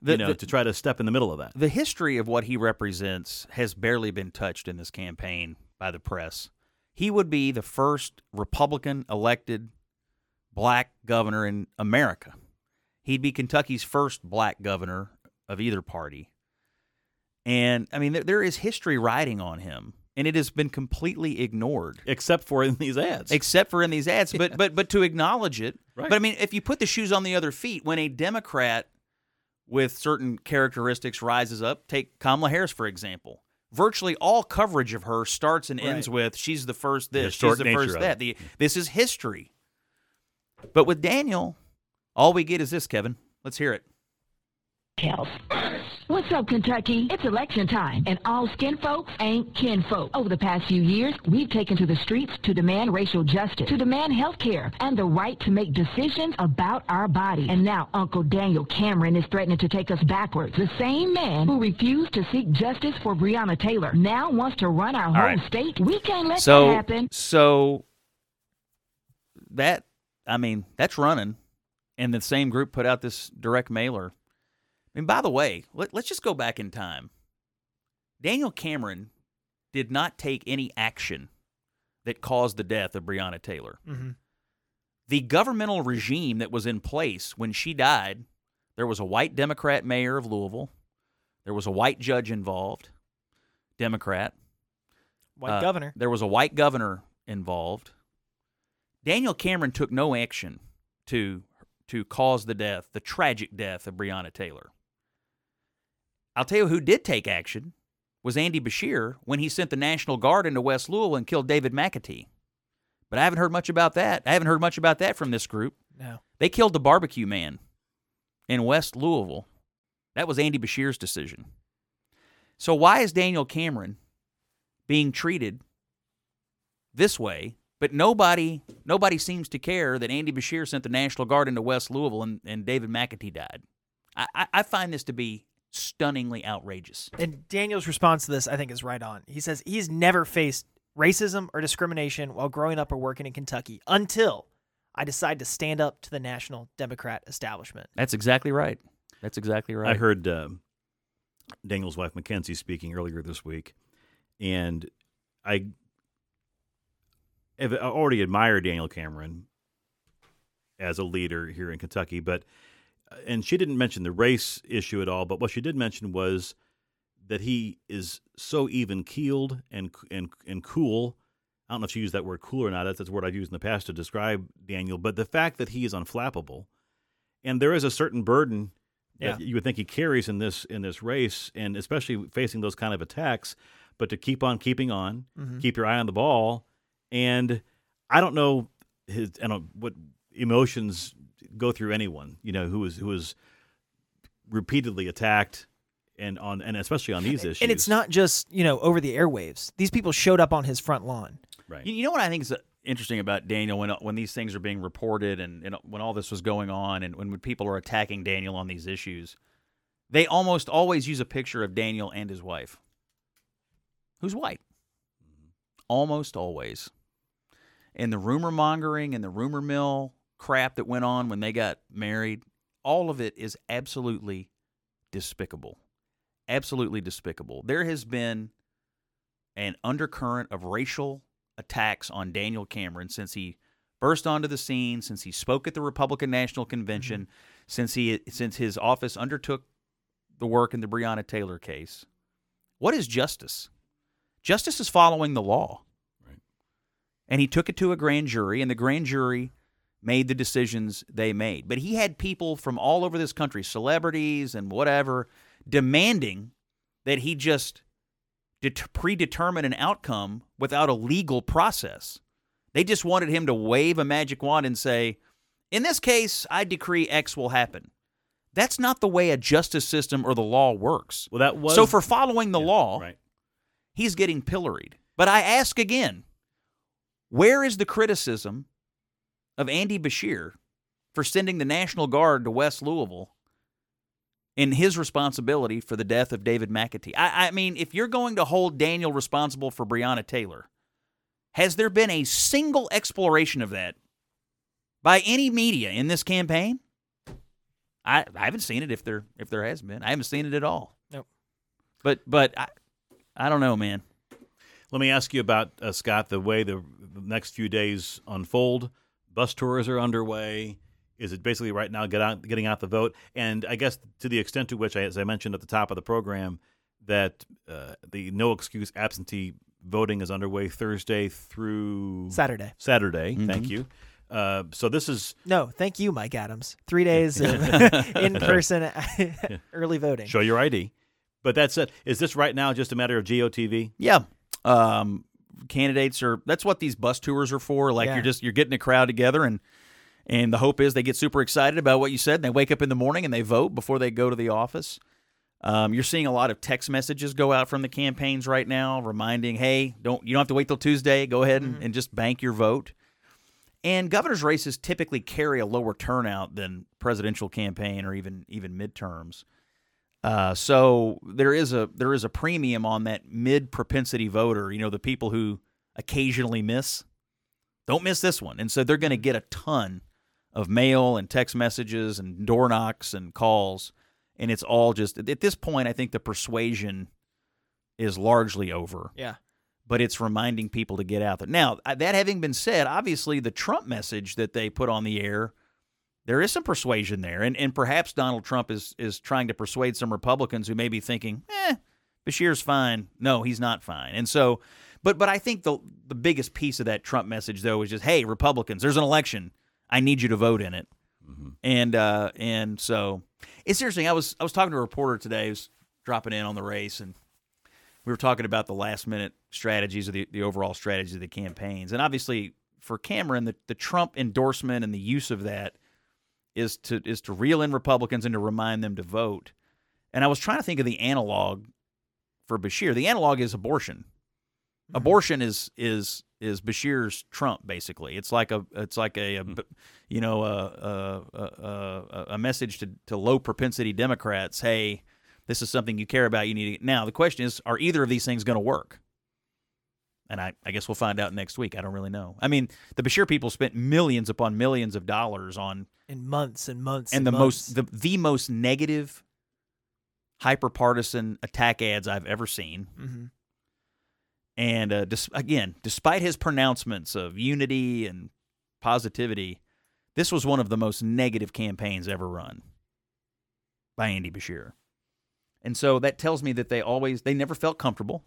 The- you know, the- to try to step in the middle of that. The history of what he represents has barely been touched in this campaign by the press. He would be the first Republican elected black governor in America. He'd be Kentucky's first black governor of either party. And I mean, there, there is history riding on him, and it has been completely ignored. Except for in these ads. except for in these ads. But but but to acknowledge it. Right. But I mean, if you put the shoes on the other feet, when a Democrat with certain characteristics rises up, take Kamala Harris for example. Virtually all coverage of her starts and ends with "she's the first The this, she's the first that." The, this is history. But with Daniel, all we get is this, Kevin. Let's hear it. Health. What's up, Kentucky? It's election time, and all skin folks ain't kin folk. Over the past few years, we've taken to the streets to demand racial justice, to demand health care, and the right to make decisions about our body. And now Uncle Daniel Cameron is threatening to take us backwards. The same man who refused to seek justice for Breonna Taylor now wants to run our whole right. state. We can't let so that happen. so that I mean that's running, and the same group put out this direct mailer. Mean, by the way, let, let's just go back in time. Daniel Cameron did not take any action that caused the death of Breonna Taylor. Mm-hmm. The governmental regime that was in place when she died, there was a white Democrat mayor of Louisville, there was a white judge involved, Democrat. White Uh, governor. There was a white governor involved. Daniel Cameron took no action to to cause the death, the tragic death of Breonna Taylor. I'll tell you who did take action was Andy Beshear when he sent the National Guard into West Louisville and killed David McAtee. But I haven't heard much about that. I haven't heard much about that from this group. No. They killed the barbecue man in West Louisville. That was Andy Beshear's decision. So why is Daniel Cameron being treated this way? But nobody nobody seems to care that Andy Beshear sent the National Guard into West Louisville and, and David McAtee died. I, I, I find this to be stunningly outrageous. And Daniel's response to this, I think, is right on. He says he's never faced racism or discrimination while growing up or working in Kentucky until I decide to stand up to the National Democrat establishment. That's exactly right. That's exactly right. I heard uh, Daniel's wife Makenze speaking earlier this week, and I have already admired Daniel Cameron as a leader here in Kentucky, but and she didn't mention the race issue at all. But what she did mention was that he is so even keeled and and and cool. I don't know if she used that word cool or not. That's, that's a word I've used in the past to describe Daniel. But the fact that he is unflappable, and there is a certain burden that Yeah. you would think he carries in this in this race, and especially facing those kind of attacks. But to keep on keeping on, Mhm. keep your eye on the ball, and I don't know his I don't what emotions go through anyone you know who is who is repeatedly attacked and on and especially on these issues. And it's not just, you know, over the airwaves. These people showed up on his front lawn. right. You, you know what I think is uh, interesting about Daniel when uh, when these things are being reported and, and uh, when all this was going on and when, when people are attacking Daniel on these issues, they almost always use a picture of Daniel and his wife, who's white. Mm-hmm. Almost always. And the rumor mongering and the rumor mill crap that went on when they got married, all of it is absolutely despicable. Absolutely despicable. There has been an undercurrent of racial attacks on Daniel Cameron since he burst onto the scene, since he spoke at the Republican National Convention, mm-hmm. since he since his office undertook the work in the Breonna Taylor case. What is justice? Justice is following the law. Right. And he took it to a grand jury, and the grand jury made the decisions they made. But he had people from all over this country, celebrities and whatever, demanding that he just det- predetermine an outcome without a legal process. They just wanted him to wave a magic wand and say, in this case, I decree X will happen. That's not the way a justice system or the law works. well, that was so for following the yeah, law, right? he's getting pilloried. But I ask again, where is the criticism of Andy Beshear for sending the National Guard to West Louisville in his responsibility for the death of David McAtee? I, I mean, if you're going to hold Daniel responsible for Breonna Taylor, has there been a single exploration of that by any media in this campaign? I, I haven't seen it if there if there has been. I haven't seen it at all. Nope. But but I, I don't know, man. Let me ask you about uh, Scott. The way the, the next few days unfold, bus tours are underway. Is it basically right now get out, getting out the vote? And I guess to the extent to which, I, as I mentioned at the top of the program, that uh, the no excuse absentee voting is underway Thursday through Saturday. Saturday. Mhm. Thank you. Uh, so this is No, thank you, Mike Adams. Three days of in person early voting. show your ID. But that's it. Is this right now just a matter of GOTV? Yeah. Um, candidates are that's what these bus tours are for. Like Yeah. you're just you're getting a crowd together and and the hope is they get super excited about what you said and they wake up in the morning and they vote before they go to the office. Um, you're seeing a lot of text messages go out from the campaigns right now, reminding, "Hey, don't you don't have to wait till Tuesday. Go ahead and, and just bank your vote." And governor's races typically carry a lower turnout than presidential campaign or even even midterms. Uh, so there is a there is a premium on that mid propensity voter. You know, the people who occasionally miss. Don't miss this one, and so they're going to get a ton of mail and text messages and door knocks and calls, and it's all just at this point. I think the persuasion is largely over Yeah. but it's reminding people to get out there. Now, that having been said, obviously the Trump message that they put on the air, there is some persuasion there, and and perhaps Donald Trump is is trying to persuade some Republicans who may be thinking, eh, Beshear's fine. No, he's not fine, and so. But, but I think the the biggest piece of that Trump message though is just hey Republicans there's an election I need you to vote in it and uh, and so it's interesting. I was I was talking to a reporter today who's dropping in on the race, and we were talking about the last minute strategies of the, the overall strategy of the campaigns, and obviously for Cameron, the, the Trump endorsement and the use of that is to is to reel in Republicans and to remind them to vote. And I was trying to think of the analog for Beshear. The analog is abortion. Mm-hmm. Abortion is is is Beshear's Trump basically. It's like a it's like a, a mm. b- you know a a, a, a, a message to, to low propensity Democrats. Hey, this is something you care about. You need to now. The question is, are either of these things going to work? And I, I guess we'll find out next week. I don't really know. I mean, the Beshear people spent millions upon millions of dollars on in months and months and the months. most the the most negative hyper partisan attack ads I've ever seen. Mhm. And uh, dis- again, despite his pronouncements of unity and positivity, this was one of the most negative campaigns ever run by Andy Beshear. And so that tells me that they always they never felt comfortable.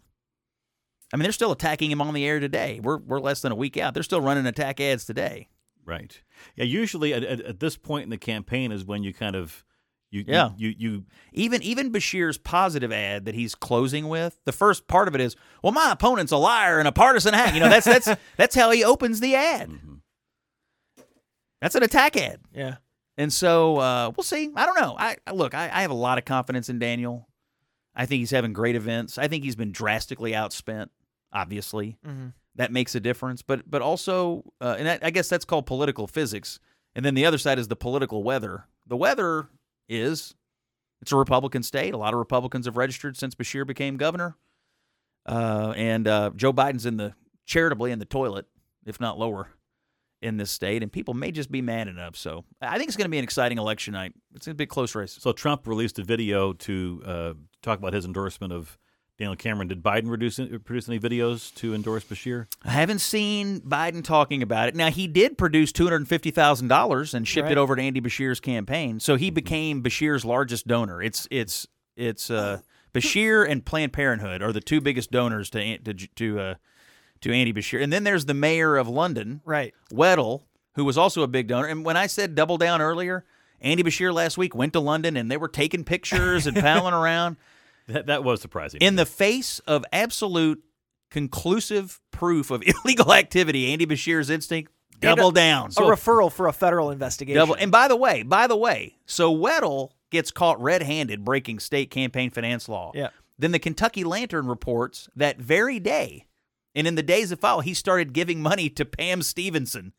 I mean, they're still attacking him on the air today. We're we're less than a week out. They're still running attack ads today. Right. Yeah. Usually at, at, at this point in the campaign is when you kind of you Yeah. you you, you Even even Beshear's positive ad that he's closing with, the first part of it is, "Well, my opponent's a liar and a partisan hack." You know, that's that's that's how he opens the ad. That's an attack ad, yeah. and so uh, we'll see. I don't know. I I- look, I, I have a lot of confidence in Daniel. I think he's having great events. I think he's been drastically outspent. Obviously, Mhm. that makes a difference. But but also, uh, and I, I guess that's called political physics. And then the other side is the political weather. The weather is it's a Republican state. A lot of Republicans have registered since Beshear became governor. Uh, and uh, Joe Biden's in the charitably in the toilet, if not lower, in this state. And people may just be mad enough. So I think it's going to be an exciting election night. It's going to be a close race. so Trump released a video to uh, talk about his endorsement of Daniel Cameron. Did Biden reduce, produce any videos to endorse Beshear? I haven't seen Biden talking about it. Now he did produce two hundred fifty thousand dollars and shipped Right. it over to Andy Beshear's campaign, so he became Beshear's largest donor. It's it's it's uh, Beshear and Planned Parenthood are the two biggest donors to to to uh, to Andy Beshear, and then there's the mayor of London, Right. Weddle, who was also a big donor. And when I said double down earlier, Andy Beshear last week went to London and they were taking pictures and palling around That that was surprising. in the face of absolute conclusive proof of illegal activity, Andy Beshear's instinct And double a- down. A referral for a federal investigation. double. And by the way, by the way, so Weddle gets caught red-handed breaking state campaign finance law. Yeah. Then the Kentucky Lantern reports that very day, and in the days that follow, he started giving money to Pam Stevenson,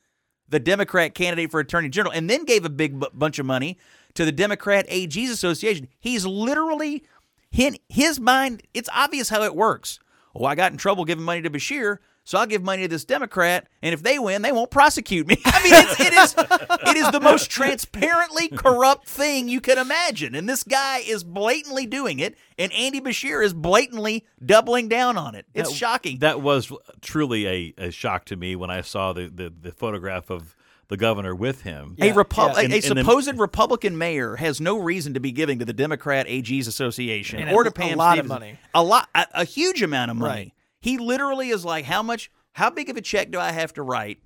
the Democrat candidate for Attorney General, and then gave a big bu- bunch of money to the Democrat AG's Association. He's literally, his mind, it's obvious how it works. Oh, I got in trouble giving money to Beshear, so I'll give money to this Democrat, and if they win, they won't prosecute me. I mean, it's, it is it is the most transparently corrupt thing you can imagine, and this guy is blatantly doing it, and Andy Beshear is blatantly doubling down on it. It's That- shocking. That was truly a, a shock to me when I saw the, the, the photograph of the governor with him. A, Repu- yeah. a, a and then- supposed Republican mayor has no reason to be giving to the Democrat AG's Association And or a- to Pam a lot of Stevenson. money. A lot, a, a huge amount of money. Right. He literally is like, how much, how big of a check do I have to write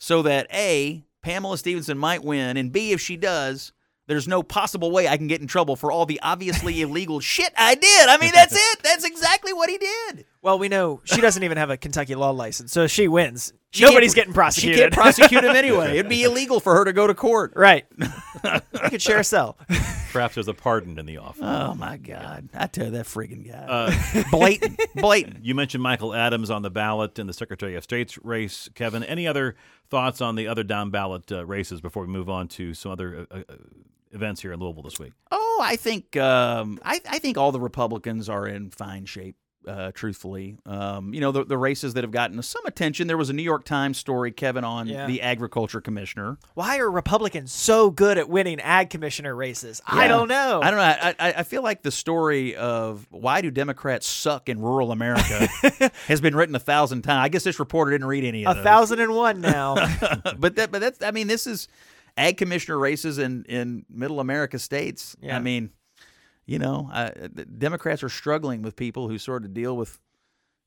so that A, Pamela Stevenson might win, and B, if she does, there's no possible way I can get in trouble for all the obviously illegal shit I did. I mean, that's it. That's exactly what he did. Well, we know she doesn't even have a Kentucky law license, so if she wins, She nobody's getting prosecuted. She can't prosecute him anyway. It'd be illegal for her to go to court. right. we could share a cell. Perhaps there's a pardon in the offing. Oh my God! I tell you that friggin' guy, Uh, blatant, blatant. You mentioned Michael Adams on the ballot in the Secretary of State's race. Kevin, any other thoughts on the other down ballot uh, races before we move on to some other uh, uh, events here in Louisville this week? Oh, I think um, I, I think all the Republicans are in fine shape. Uh, truthfully, um, you know the, the races that have gotten some attention. There was a New York Times story, Kevin, on Yeah. the agriculture commissioner. Why are Republicans so good at winning ag commissioner races? I don't know. I don't know. I, I, I feel like the story of why do Democrats suck in rural America has been written a thousand times. I guess this reporter didn't read any of it. A those. thousand and one now. but that, but that's, I mean, this is ag commissioner races in in middle America states. Yeah. I mean, you know, Democrats are struggling with people who sort of deal with,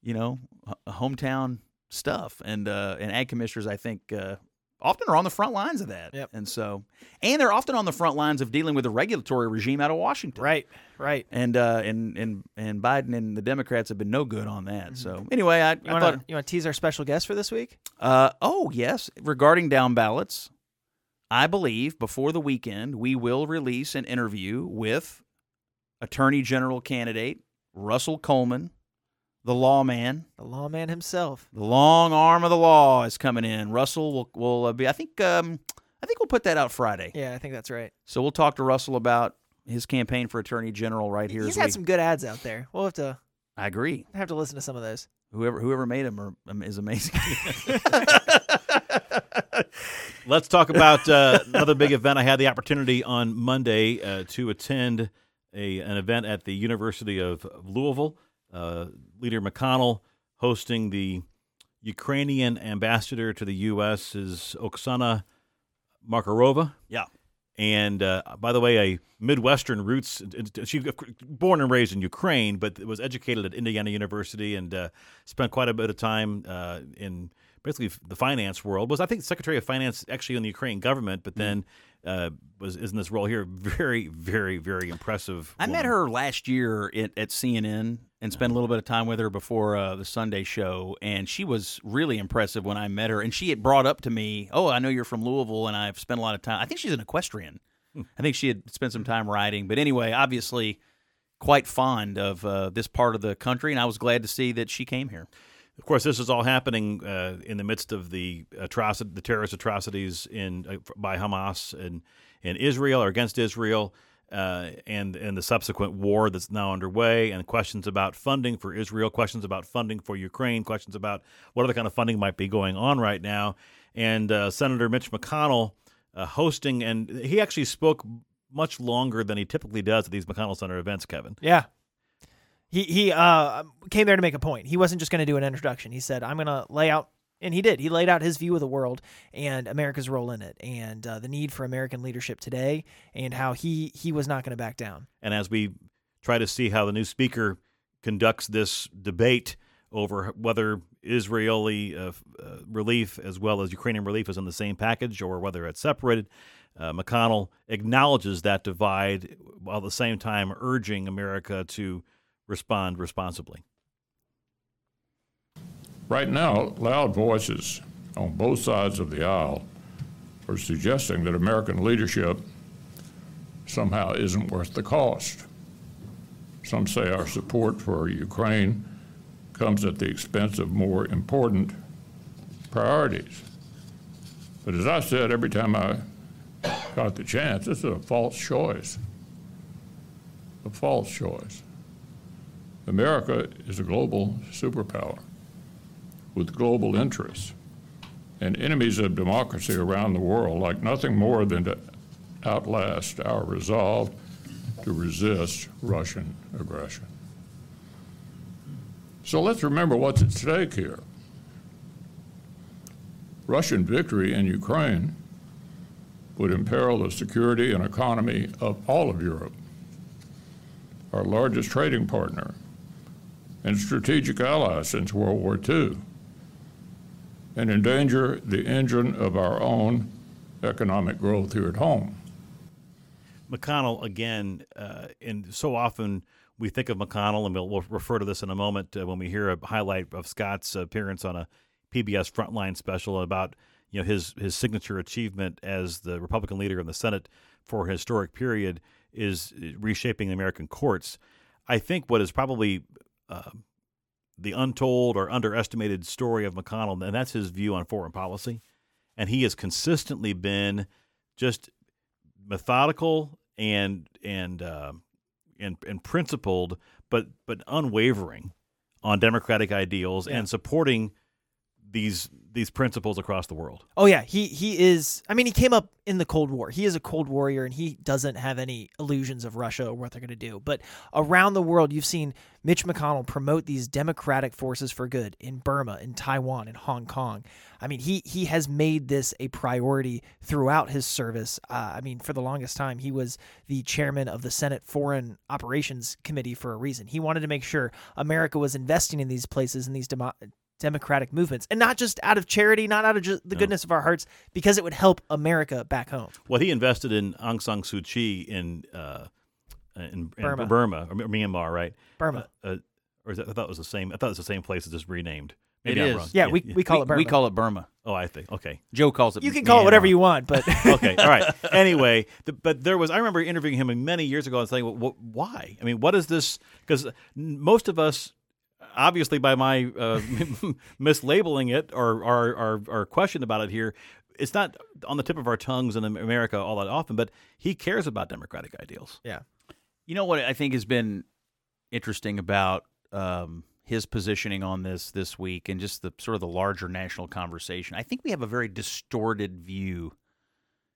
you know, h- hometown stuff, and uh, and ag commissioners, I think, uh, often are on the front lines of that. Yep. And so, and they're often on the front lines of dealing with the regulatory regime out of Washington. Right, right. And uh, and and and Biden and the Democrats have been no good on that. So anyway, I, Mm-hmm. You I want thought, to tease our special guest for this week? uh, oh yes, regarding down ballots, I believe before the weekend we will release an interview with Attorney General candidate Russell Coleman, the lawman. The lawman himself. The long arm of the law is coming in. Russell will will uh, be. I think. Um, I think we'll put that out Friday. Yeah, I think that's right. So we'll talk to Russell about his campaign for attorney general right here. He's as had we- some good ads out there. We'll have to I agree. have to listen to some of those. Whoever whoever made him are, um, is amazing. Let's talk about uh, another big event. I had the opportunity on Monday uh, to attend a an event at the University of Louisville. Uh, Leader McConnell hosting the Ukrainian ambassador to the U.S. is Oksana Markarova. yeah. And uh, by the way, a Midwestern roots. She born and raised in Ukraine, but was educated at Indiana University and uh, spent quite a bit of time uh, in basically the finance world. Was I think Secretary of Finance actually in the Ukraine government, but then uh, was is in this role here. Very, very, very impressive. I met her last year at, at CNN and spent a little bit of time with her before uh, the Sunday show, and she was really impressive when I met her. And she had brought up to me, "Oh, I know you're from Louisville, and I've spent a lot of time. I think she's an equestrian. I think she had spent some time riding. But anyway, obviously, quite fond of uh, this part of the country, and I was glad to see that she came here. Of course, this is all happening uh, in the midst of the atrocity, the terrorist atrocities in uh, by Hamas in in Israel or against Israel, uh, and and the subsequent war that's now underway, and questions about funding for Israel, questions about funding for Ukraine, questions about what other kind of funding might be going on right now, and uh, Senator Mitch McConnell uh, hosting, and he actually spoke much longer than he typically does at these McConnell Center events, Kevin. Yeah. He he uh came there to make a point. He wasn't just going to do an introduction. He said, "I'm going to lay out," and he did. He laid out his view of the world and America's role in it, and uh, the need for American leadership today, and how he he was not going to back down. And as we try to see how the new speaker conducts this debate over whether Israeli uh, uh, relief as well as Ukrainian relief is in the same package or whether it's separated, uh, McConnell acknowledges that divide while at the same time urging America to respond responsibly. Right now, loud voices on both sides of the aisle are suggesting that American leadership somehow isn't worth the cost. Some say our support for Ukraine comes at the expense of more important priorities. But as I said every time I got the chance, this is a false choice. A false choice. America is a global superpower with global interests. And enemies of democracy around the world like nothing more than to outlast our resolve to resist Russian aggression. So let's remember what's at stake here. Russian victory in Ukraine would imperil the security and economy of all of Europe, our largest trading partner and strategic ally since World War II, and endanger the engine of our own economic growth here at home. McConnell again, uh, and so often we think of McConnell, and we'll, we'll refer to this in a moment uh, when we hear a highlight of Scott's appearance on a PBS Frontline special about you know his his signature achievement as the Republican leader in the Senate for a historic period is reshaping the American courts. I think what is probably uh, the untold or underestimated story of McConnell, and that's his view on foreign policy, and he has consistently been just methodical and and uh, and and principled, but but unwavering on democratic ideals and supporting these these principles across the world. Oh yeah, he he is. I mean, he came up in the Cold War. He is a Cold Warrior, and he doesn't have any illusions of Russia or what they're going to do. But around the world, you've seen Mitch McConnell promote these democratic forces for good in Burma, in Taiwan, in Hong Kong. I mean, he he has made this a priority throughout his service. Uh, I mean, for the longest time, he was the chairman of the Senate Foreign Operations Committee for a reason. He wanted to make sure America was investing in these places and these democratic movements, and not just out of charity, not out of just the goodness of our hearts, because it would help America back home. Well, he invested in Aung San Suu Kyi in uh, in, in Burma. Burma or Myanmar, right? Burma. Uh, uh, or is that, I thought it was the same. I thought it was the same place. It's just renamed. Maybe It I'm is. wrong. Yeah, we, we call we, it Burma. we call it Burma. Oh, I think. Okay. Joe calls it. you can call it whatever you want, but okay, all right. Anyway, the, but there was I remember interviewing him many years ago and saying, well, what, "Why? I mean, what is this?" Because most of us, obviously, by my uh, mislabeling it or our, or or question about it here, it's not on the tip of our tongues in America all that often. But he cares about democratic ideals. yeah, You know what I think has been interesting about um, his positioning on this this week and just the sort of the larger national conversation. I think we have a very distorted view,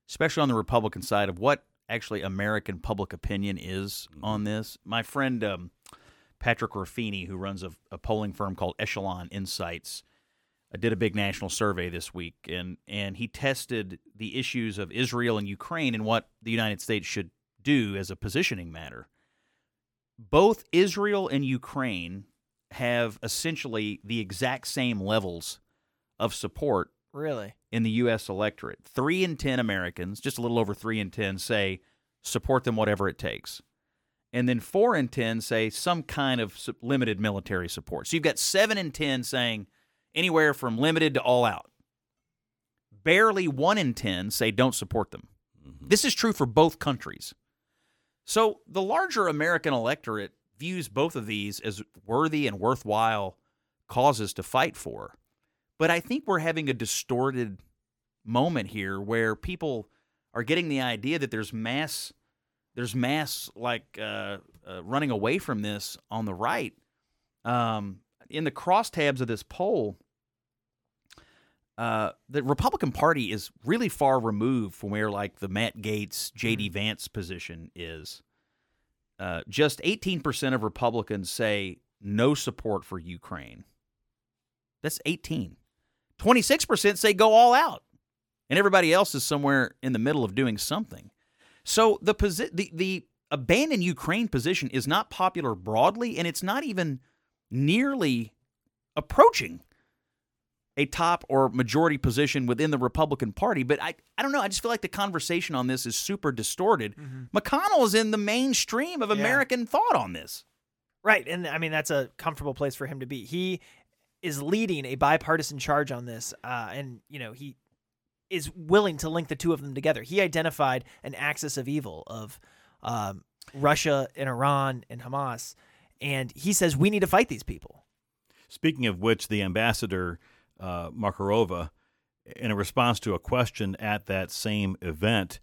especially on the Republican side, of what actually American public opinion is on this. My friend um, Patrick Ruffini, who runs a, a polling firm called Echelon Insights, uh, did a big national survey this week, and and he tested the issues of Israel and Ukraine and what the United States should do as a positioning matter. Both Israel and Ukraine have essentially the exact same levels of support really. in the U.S. electorate. Three in 10 Americans, just a little over three in 10, say support them whatever it takes. And then four in 10 say some kind of limited military support. So you've got seven in 10 saying anywhere from limited to all out. Barely one in 10 say don't support them. Mm-hmm. This is true for both countries. So the larger American electorate views both of these as worthy and worthwhile causes to fight for. But I think we're having a distorted moment here where people are getting the idea that there's mass there's mass like uh, uh, running away from this on the right. Um, in the crosstabs of this poll, uh, the Republican Party is really far removed from where like the Matt Gaetz, J.D. Vance position is. Uh, just 18% of Republicans say no support for Ukraine. That's 18. 26% say go all out. And everybody else is somewhere in the middle of doing something. So the posi- the the abandon Ukraine position is not popular broadly and it's not even nearly approaching a top or majority position within the Republican Party. But I, I don't know. I just feel like the conversation on this is super distorted. McConnell is in the mainstream of Yeah. American thought on this. Right, and I mean that's a comfortable place for him to be. He is leading a bipartisan charge on this, uh, and you know he is willing to link the two of them together. He identified an axis of evil of um, Russia and Iran and Hamas, and he says we need to fight these people. Speaking of which, the ambassador uh, in a response to a question at that same event,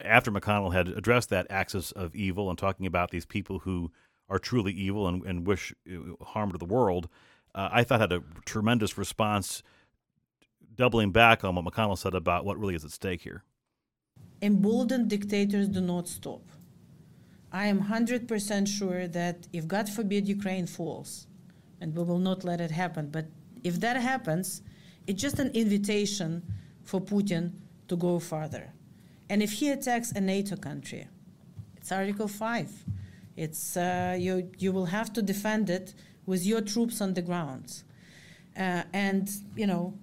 after McConnell had addressed that axis of evil and talking about these people who are truly evil and, and wish uh, harm to the world, uh, I thought had a tremendous response, doubling back on what McConnell said about what really is at stake here. emboldened dictators do not stop. I am 100% sure that if, God forbid, Ukraine falls, and we will not let it happen, but if that happens, it's just an invitation for Putin to go further. And if he attacks a NATO country, it's Article 5. It's, uh, you, you will have to defend it with your troops on the ground. Uh, and, you know,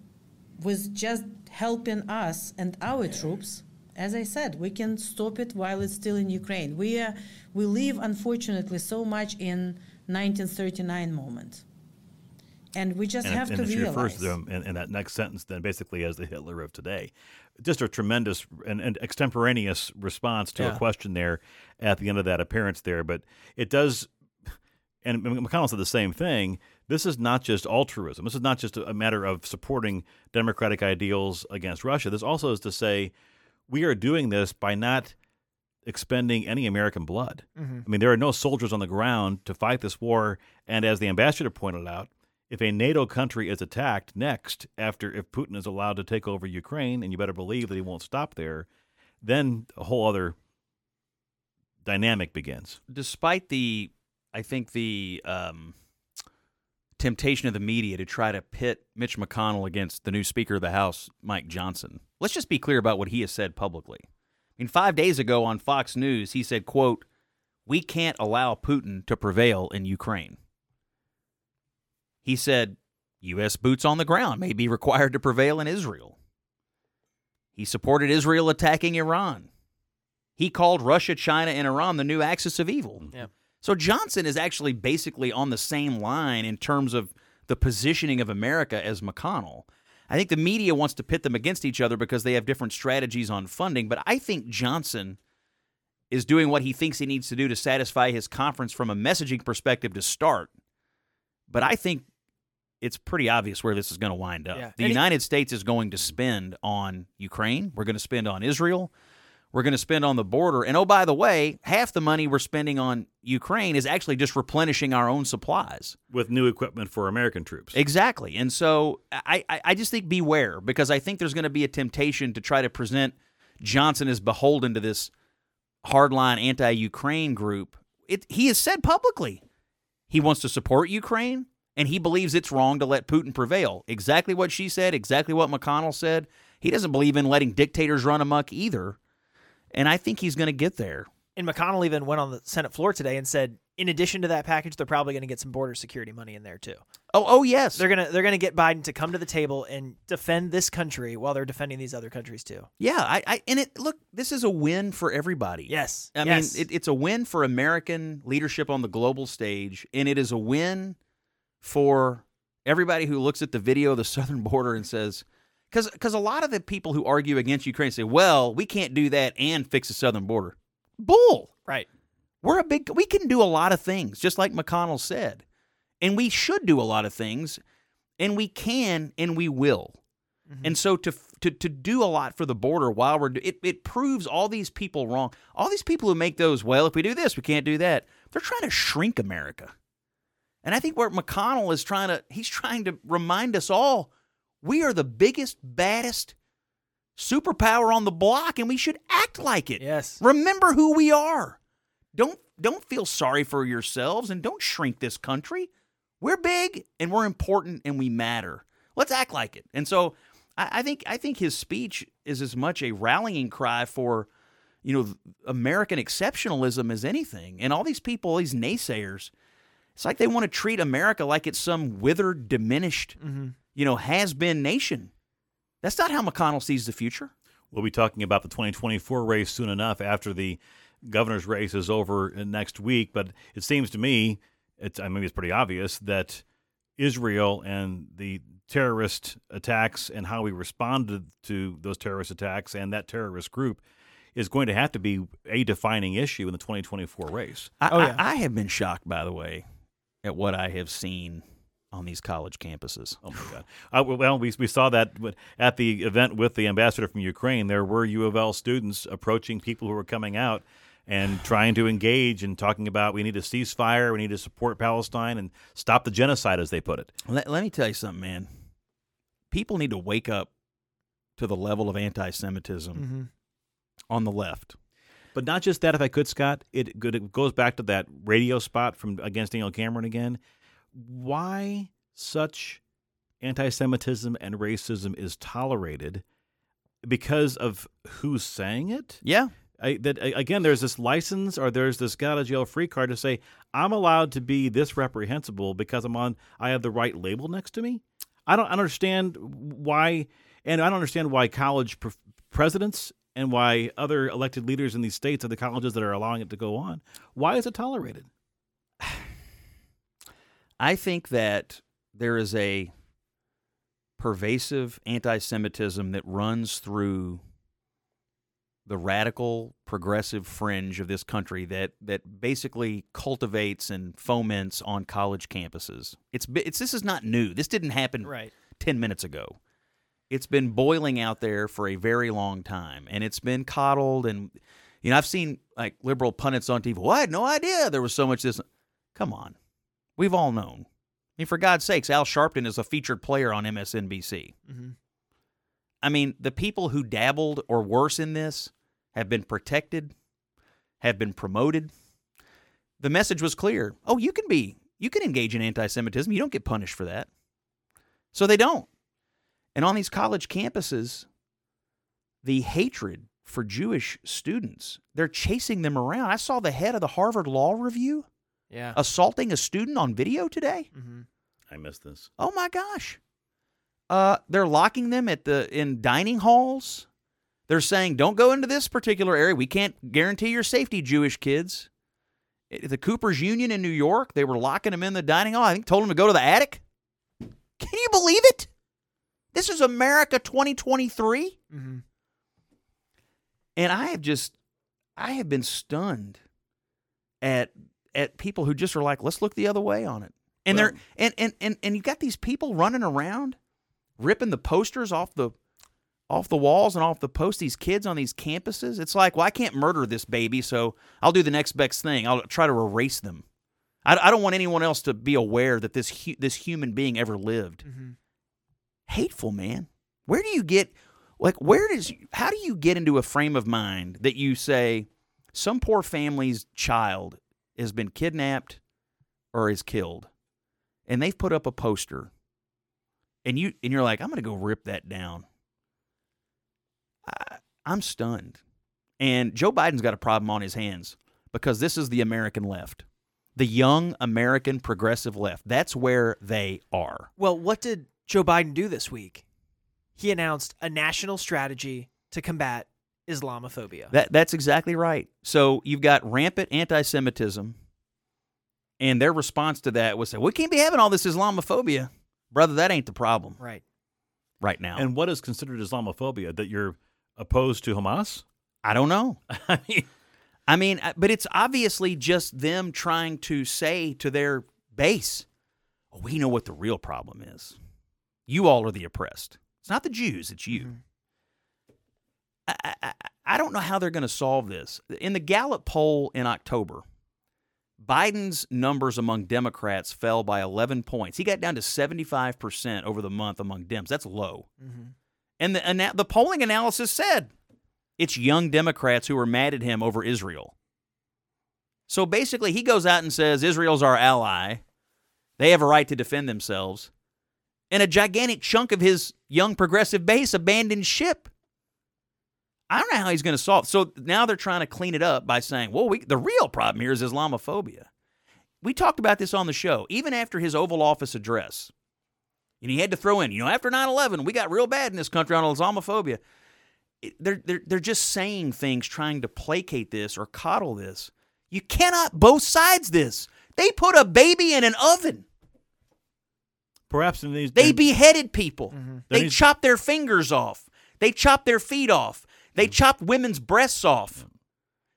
with just helping us and our troops, as I said, we can stop it while it's still in Ukraine. We, uh, we live, unfortunately, so much in 1939 moment. And we just and, have and to she refers realize. to them in, in that next sentence then basically as the Hitler of today. Just a tremendous and, and extemporaneous response to Yeah. a question there at the end of that appearance there. But it does, and McConnell said the same thing. This is not just altruism. This is not just a matter of supporting democratic ideals against Russia. This also is to say we are doing this by not expending any American blood. Mhm. I mean, there are no soldiers on the ground to fight this war. And as the ambassador pointed out, if a NATO country is attacked next, after if Putin is allowed to take over Ukraine, and you better believe that he won't stop there, then a whole other dynamic begins. despite the I think the um, temptation of the media to try to pit Mitch McConnell against the new Speaker of the House, Mike Johnson. Let's just be clear about what he has said publicly. I mean, five days ago on Fox News, he said, "quote We can't allow Putin to prevail in Ukraine." He said, U.S. boots on the ground may be required to prevail in Israel. He supported Israel attacking Iran. He called Russia, China, and Iran the new axis of evil. Yeah. So Johnson is actually basically on the same line in terms of the positioning of America as McConnell. I think the media wants to pit them against each other because they have different strategies on funding, but I think Johnson is doing what he thinks he needs to do to satisfy his conference from a messaging perspective to start. But I think it's pretty obvious where this is going to wind up. Yeah. The United States is going to spend on Ukraine. We're going to spend on Israel. We're going to spend on the border. And oh, by the way, half the money we're spending on Ukraine is actually just replenishing our own supplies. with new equipment for American troops. Exactly. And so I, I, just think beware because I think there's going to be a temptation to try to present Johnson as beholden to this hardline anti Ukraine group. It, he has said publicly he wants to support Ukraine and he believes it's wrong to let Putin prevail. Exactly what she said, exactly what McConnell said. He doesn't believe in letting dictators run amok either. And I think he's going to get there. And McConnell even went on the Senate floor today and said, in addition to that package, they're probably going to get some border security money in there too. Oh, oh yes. They're gonna they're gonna get Biden to come to the table and defend this country while they're defending these other countries too. Yeah, I, I and it look, this is a win for everybody. Yes, I yes. mean, it, it's a win for American leadership on the global stage, and it is a win for everybody who looks at the video of the southern border and says, because because a lot of the people who argue against Ukraine say, well, we can't do that and fix the southern border. Bull. Right. We're a big. We can do a lot of things, just like McConnell said, and we should do a lot of things, and we can and we will. Mm-hmm. And so to to to do a lot for the border while we're do- it it proves all these people wrong. All these people who make those well, if we do this, we can't do that. They're trying to shrink America. And I think where McConnell is trying to he's trying to remind us all we are the biggest baddest superpower on the block and we should act like it. Yes. Remember who we are. Don't don't feel sorry for yourselves and don't shrink this country. We're big and we're important and we matter. Let's act like it. And so I, I think I think his speech is as much a rallying cry for, you know, American exceptionalism as anything. And all these people, these naysayers, it's like they want to treat America like it's some withered, diminished, mm-hmm. You know, has been nation. That's not how McConnell sees the future. We'll be talking about the 2024 race soon enough after the governor's race is over next week. But it seems to me, it's, I mean, it's pretty obvious that Israel and the terrorist attacks and how we responded to those terrorist attacks and that terrorist group is going to have to be a defining issue in the 2024 race. I, Oh, yeah. I, I have been shocked, by the way, at what I have seen on these college campuses. Oh my God! Uh, well, we, we saw that at the event with the ambassador from Ukraine. There were U of L students approaching people who were coming out and trying to engage and talking about we need a ceasefire, we need to support Palestine and stop the genocide, as they put it. Let, let me tell you something, man. People need to wake up to the level of anti Semitism Mm-hmm. on the left. But not just that, if I could, Scott, it, it goes back to that radio spot from against Daniel Cameron again. Why such anti-Semitism and racism is tolerated because of who's saying it? Yeah. I, that again, there's this license or there's this got out of jail free card to say I'm allowed to be this reprehensible because I'm on. I have the right label next to me. I don't understand why, and I don't understand why college pre- presidents and why other elected leaders in these states of the colleges that are allowing it to go on. Why is it tolerated? I think that there is a pervasive anti Semitism that runs through the radical progressive fringe of this country that that basically cultivates and foments on college campuses. It's it's this is not new. This didn't happen Right. 10 minutes ago. It's been boiling out there for a very long time and it's been coddled and you know I've seen like liberal pundits on TV, "Well, I had no idea there was so much this." Come on. We've all known. I mean, for God's sakes, Al Sharpton is a featured player on MSNBC. Mhm. I mean, the people who dabbled or worse in this have been protected, have been promoted. The message was clear. Oh, you can be, you can engage in anti Semitism. You don't get punished for that. So they don't. And on these college campuses, the hatred for Jewish students, they're chasing them around. I saw the head of the Harvard Law Review Yeah. assaulting a student on video today. hmm I missed this. Oh my gosh. Uh, they're locking them at the in dining halls. They're saying, "Don't go into this particular area. We can't guarantee your safety, Jewish kids." At the Cooper's Union in New York, they were locking them in the dining hall. I think told them to go to the attic. Can you believe it? This is America 2023, Mm-hmm. and I have just, I have been stunned at at people who just are like, "Let's look the other way on it." And Well- they're and and and and you got these people running around, ripping the posters off the off the walls and off the posts. These kids on these campuses. It's like, well, I can't murder this baby, so I'll do the next best thing. I'll try to erase them. I, I don't want anyone else to be aware that this hu- this human being ever lived. Mm-hmm. Hateful man. Where do you get like where does how do you get into a frame of mind that you say some poor family's child has been kidnapped or is killed. And they've put up a poster. And you and you're like i'm to go rip that down. I, i'm stunned. And joe biden's got a problem on his hands because this is the american left the young american progressive left. That's where they are. Well, what did Joe Biden do this week? He announced a national strategy to combat Islamophobia. That that's exactly right. So you've got rampant anti-Semitism, and their response to that was, "We can't be having all this Islamophobia, brother. That ain't the problem right. right now." And what is considered Islamophobia? That you're opposed to Hamas? I don't know. I mean, I mean, uh, but it's obviously just them trying to say to their base, "Oh, "We know what the real problem is. You all are the oppressed. It's not the Jews. It's you." I, I, I- I don't know how they're going to solve this. In the Gallup poll in October, Biden's numbers among Democrats fell by 11 points. He got down to 75% over the month among Dems. That's low. Mm-hmm. And the, ana- the polling analysis said it's young Democrats who are mad at him over Israel. So basically, he goes out and says Israel's our ally. They have a right to defend themselves. And a gigantic chunk of his young progressive base abandoned ship. I don't know how he's going to solve. So now they're trying to clean it up by saying, "Well, we, the real problem here is Islamophobia." We talked about this on the show, even after his Oval Office address, and he had to throw in, you know, after 9/11, we got real bad in this country on Islamophobia. It- They're they're they're just saying things trying to placate this or coddle this. You cannot both sides this. They put a baby in an oven. perhaps in these They beheaded people. There They needs- chopped their fingers off. They chopped their feet off. They chopped women's breasts off.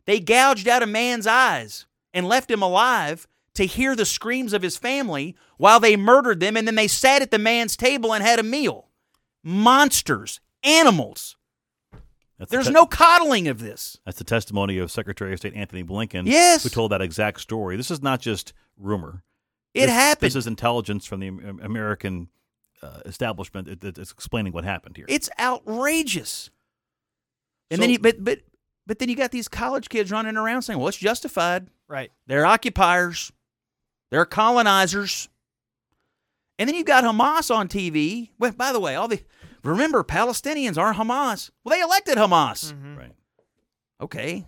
They gouged out a man's eyes and left him alive to hear the screams of his family while they murdered them and then they sat at the man's table and had a meal. Monsters, animals. that's There's te- no coddling of this. That's the testimony of Secretary of State Antony Blinken. Yes. who told that exact story. This is not just rumor. It This- happened. This is intelligence from the American uh, establishment. It's explaining what happened here. It's outrageous. And So- then you, but but but then you got these college kids running around saying, "Well, it's justified." Right. They're occupiers. They're colonizers. And then you've got Hamas on TV. Well, by the way, all the remember Palestinians aren't Hamas. Well, they elected Hamas. Mm-hmm. right. Okay.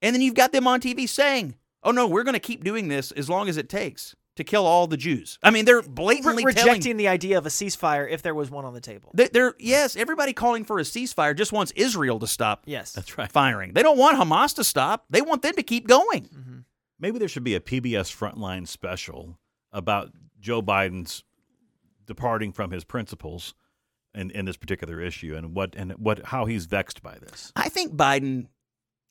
And then you've got them on TV saying, "Oh no, we're going to keep doing this as long as it takes to kill all the Jews." I mean, they're blatantly Re- telling rejecting the idea of a ceasefire if there was one on the table. they- They're yes, everybody calling for a ceasefire just wants Israel to stop Yes. That's right. firing. They don't want Hamas to stop. They want them to keep going. Mm-hmm. Maybe there should be a PBS Frontline special about Joe Biden's departing from his principles in, in this particular issue and what and what how he's vexed by this. I think Biden,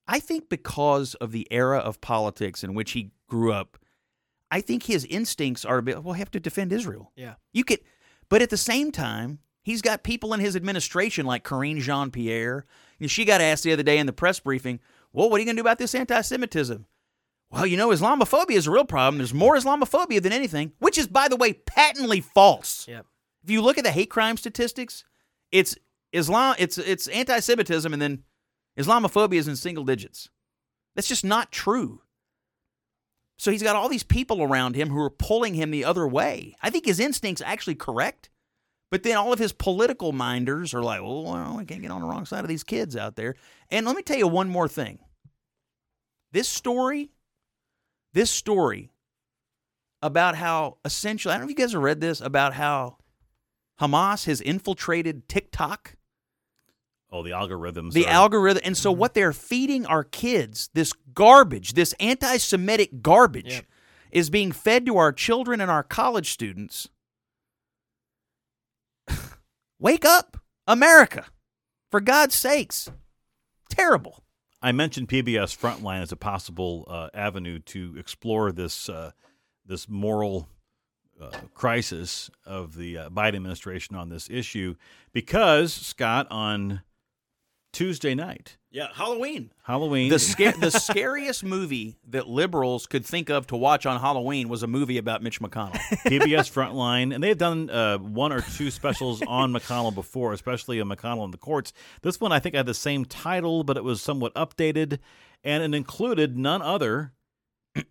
I think because of the era of politics in which he grew up, I think his instincts are a bit, well, I have to defend Israel. Yeah. You could, but at the same time, he's got people in his administration like Karine Jean Pierre. She got asked the other day in the press briefing, well, what are you going to do about this anti Semitism? Well, you know, Islamophobia is a real problem. There's more Islamophobia than anything, which is, by the way, patently false. Yep. If you look at the hate crime statistics, it's Islam, it's it's anti-Semitism, and then Islamophobia is in single digits. That's just not true. So he's got all these people around him who are pulling him the other way. I think his instincts actually correct, but then all of his political minders are like, "Oh, well, I can't get on the wrong side of these kids out there." And let me tell you one more thing. This story, this story about how essentially, I don't know if you guys have read this, about how Hamas has infiltrated TikTok. Oh, the algorithms. The are- algorithm. And so what they're feeding our kids, this garbage, this anti Semitic garbage, Yep. is being fed to our children and our college students. Wake up, America. For God's sakes. Terrible. I mentioned PBS Frontline as a possible uh, avenue to explore this uh, this moral uh, crisis of the uh, Biden administration on this issue because Scott on Tuesday night, Yeah, Halloween. Halloween, The sca- the scariest movie that liberals could think of to watch on Halloween was a movie about Mitch McConnell. PBS Frontline, and they've done uh, one or two specials on McConnell before, especially a McConnell in the courts. This one, I think, had the same title, but it was somewhat updated, and it included none other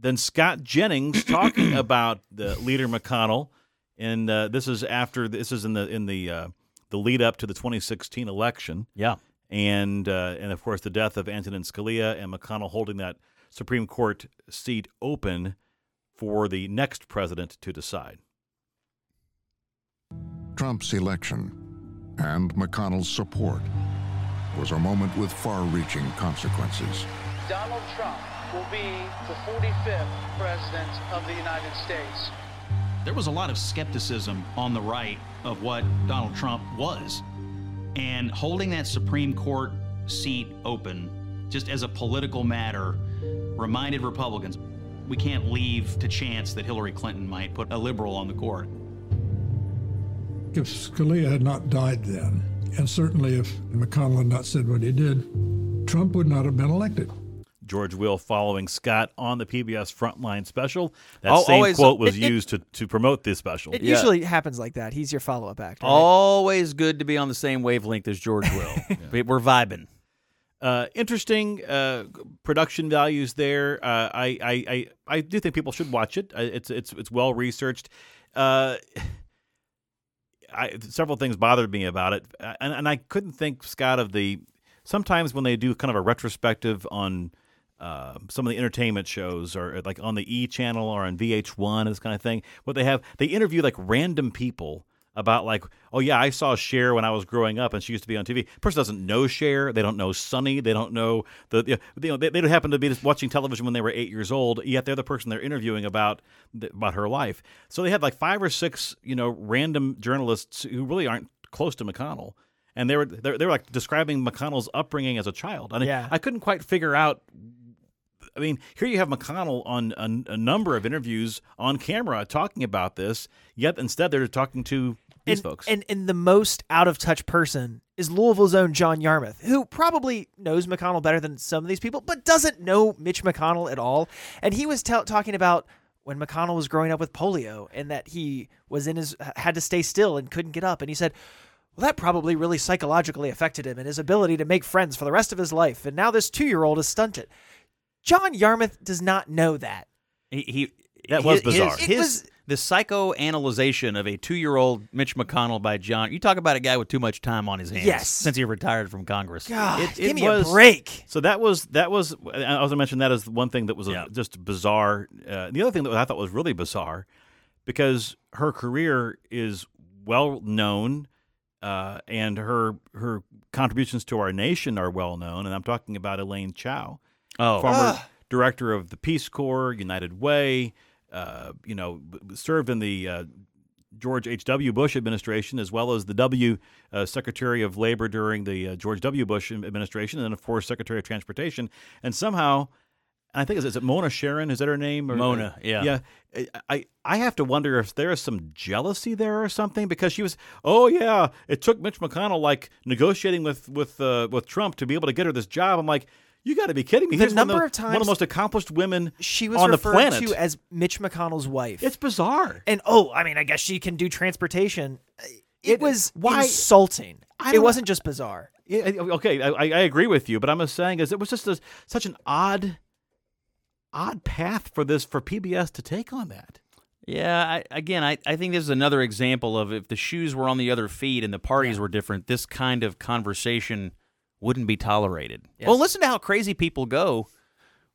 than Scott Jennings talking about the leader McConnell, and uh, this is after this is in the in the uh, the lead up to the 2016 election yeah. and uh, and of course the death of Antonin Scalia and McConnell holding that Supreme Court seat open for the next president to decide. Trump's election and McConnell's support was a moment with far reaching consequences. Donald Trump will be the 45th President of the United States. There was a lot of skepticism on the right of what Donald Trump was. And holding that Supreme Court seat open, just as a political matter, reminded Republicans we can't leave to chance that Hillary Clinton might put a liberal on the court. If Scalia had not died then, and certainly if McConnell had not said what he did, Trump would not have been elected. George Will following Scott on the PBS Frontline special. That Al- same always- quote was it- it- used to, to promote this special. It Yeah. usually happens like that. He's your follow-up actor. right? Always good to be on the same wavelength as George Will. We- We're vibing. Uh, interesting uh, production values there. Uh, I, I, I I do think people should watch it. Uh, It's it's it's well researched. Uh, I, several things bothered me about it, Uh, and, and I couldn't think Scott of the. Sometimes when they do kind of a retrospective on uh, some of the entertainment shows, or like on the E channel or on VH1, this kind of thing, what they have, they interview like random people about like, oh yeah, I saw Cher when I was growing up, and she used to be on TV. person doesn't know Cher, they don't know Sonny, they don't know the, you know, they, they don't happen to be just watching television when they were eight years old. Yet they're the person they're interviewing about about her life. So they had like five or six, you know, random journalists who really aren't close to McConnell. And they were they were, like describing McConnell's upbringing as a child, and Yeah. I couldn't quite figure out I mean, here you have McConnell on a, a number of interviews on camera talking about this, yet instead they're talking to these and, folks. And and the most out of touch person is Louisville's own John Yarmuth, who probably knows McConnell better than some of these people, but doesn't know Mitch McConnell at all. And he was tell talking about when McConnell was growing up with polio and that he was in his had to stay still and couldn't get up. And he said, well, that probably really psychologically affected him and his ability to make friends for the rest of his life. And now this two year old is stunted. John Yarmuth does not know that. He, he That was his- bizarre. His, his- was- the psychoanalyzation of a two-year-old Mitch McConnell by John. You talk about a guy with too much time on his hands. Yes. since he retired from Congress. God, It- give it me was- a break. So that was that was I was mention that as one thing that was a- just bizarre. Uh, the other thing that I thought was really bizarre because her career is well known, uh, and her her contributions to our nation are well known, and I'm talking about Elaine Chao, Oh, former director of the Peace Corps, United Way. Uh, you know, served in the uh, George H.W. Bush administration, as well as the W. Uh, Secretary of Labor during the uh, George W. Bush administration, and then, of course, Secretary of Transportation. And somehow, and I think, is, is it Mona Charen? Is that her name? Or- Mona, yeah. Yeah. I, I have to wonder if there is some jealousy there or something because she was, oh, yeah, it took Mitch McConnell like negotiating with, with, uh, with Trump to be able to get her this job. I'm like, you got to be kidding me. The Here's one number the, of one of the most accomplished women She was on the referred planet. to as Mitch McConnell's wife. it's bizarre. and oh, I mean, I guess she can do transportation. It, It- was why- insulting. I It don't- wasn't just bizarre. Yeah, I- okay, I, I agree with you, but I'm just saying is it was just a, such an odd, odd path for this for PBS to take on that. Yeah, I, again, I, I think this is another example of if the shoes were on the other feet and the parties were different, this kind of conversation wouldn't be tolerated. Yes. Well, listen to how crazy people go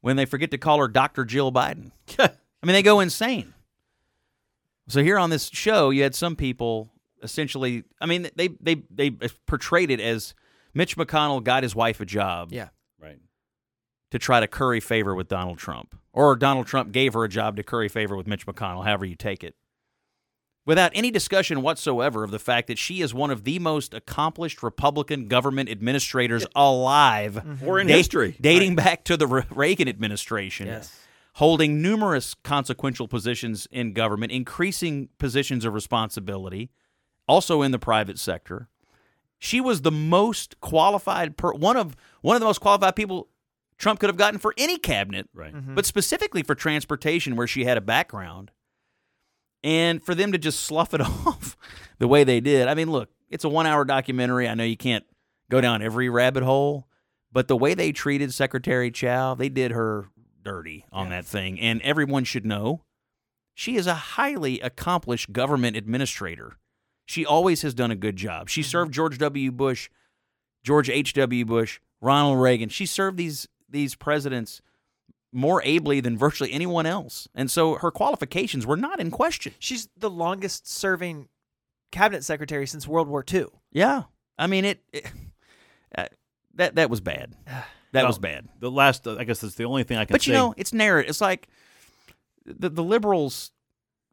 when they forget to call her Dr. Jill Biden. I mean, they go insane. So here on this show, you had some people essentially. I mean, they they they portrayed it as Mitch McConnell got his wife a job. Yeah. Right. To try to curry favor with Donald Trump, or Donald Trump gave her a job to curry favor with Mitch McConnell, however you take it. Without any discussion whatsoever of the fact that she is one of the most accomplished Republican government administrators alive, Mm-hmm. Or in da- history. dating back to the Re- Reagan administration Yes. holding numerous consequential positions in government, increasing positions of responsibility, also in the private sector. She was the most qualified per one of one of the most qualified people Trump could have gotten for any cabinet, Right. but specifically for transportation, where she had a background. And for them to just slough it off the way they did, I mean, look, it's a one-hour documentary. I know you can't go down every rabbit hole, but the way they treated Secretary Chao, they did her dirty on that thing. And everyone should know she is a highly accomplished government administrator. She always has done a good job. She mm-hmm. served George W. Bush, George H.W. Bush, Ronald Reagan. She served these these presidents more ably than virtually anyone else. And so her qualifications were not in question. She's the longest serving cabinet secretary since World War II. Yeah. I mean it, it uh, that that was bad. That Well, was bad. The last, uh, I guess, that's the only thing I can. But you say. know, it's narrative. It's like the the liberals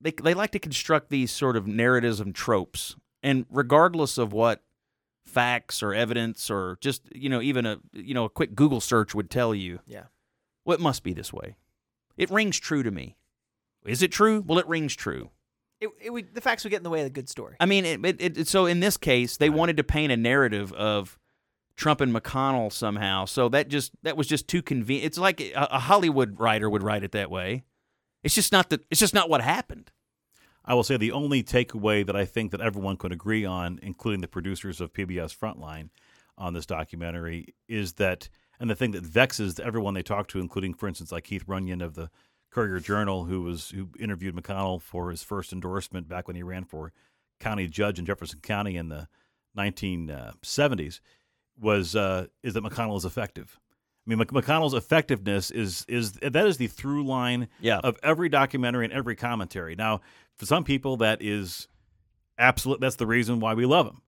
they they like to construct these sort of narratives and tropes, and regardless of what facts or evidence or just you know even a you know a quick Google search would tell you, Yeah. Well, it must be this way. It rings true to me. Is it true? Well, it rings true. It, it would, the facts would get in the way of the good story. I mean, it, it, it, so in this case, they wanted to paint a narrative of Trump and McConnell somehow. So that just that was just too convenient. It's like a, a Hollywood writer would write it that way. It's just not the. It's just not what happened. I will say the only takeaway that I think that everyone could agree on, including the producers of PBS Frontline on this documentary, is that, and the thing that vexes everyone they talk to, including, for instance, like Keith Runyon of the Courier Journal, who was who interviewed McConnell for his first endorsement back when he ran for county judge in Jefferson County in the 1970s, was uh, is that McConnell is effective. I mean, McConnell's effectiveness is is that is the through line Yeah. of every documentary and every commentary. Now, for some people, that is absolute. That's the reason why we love him,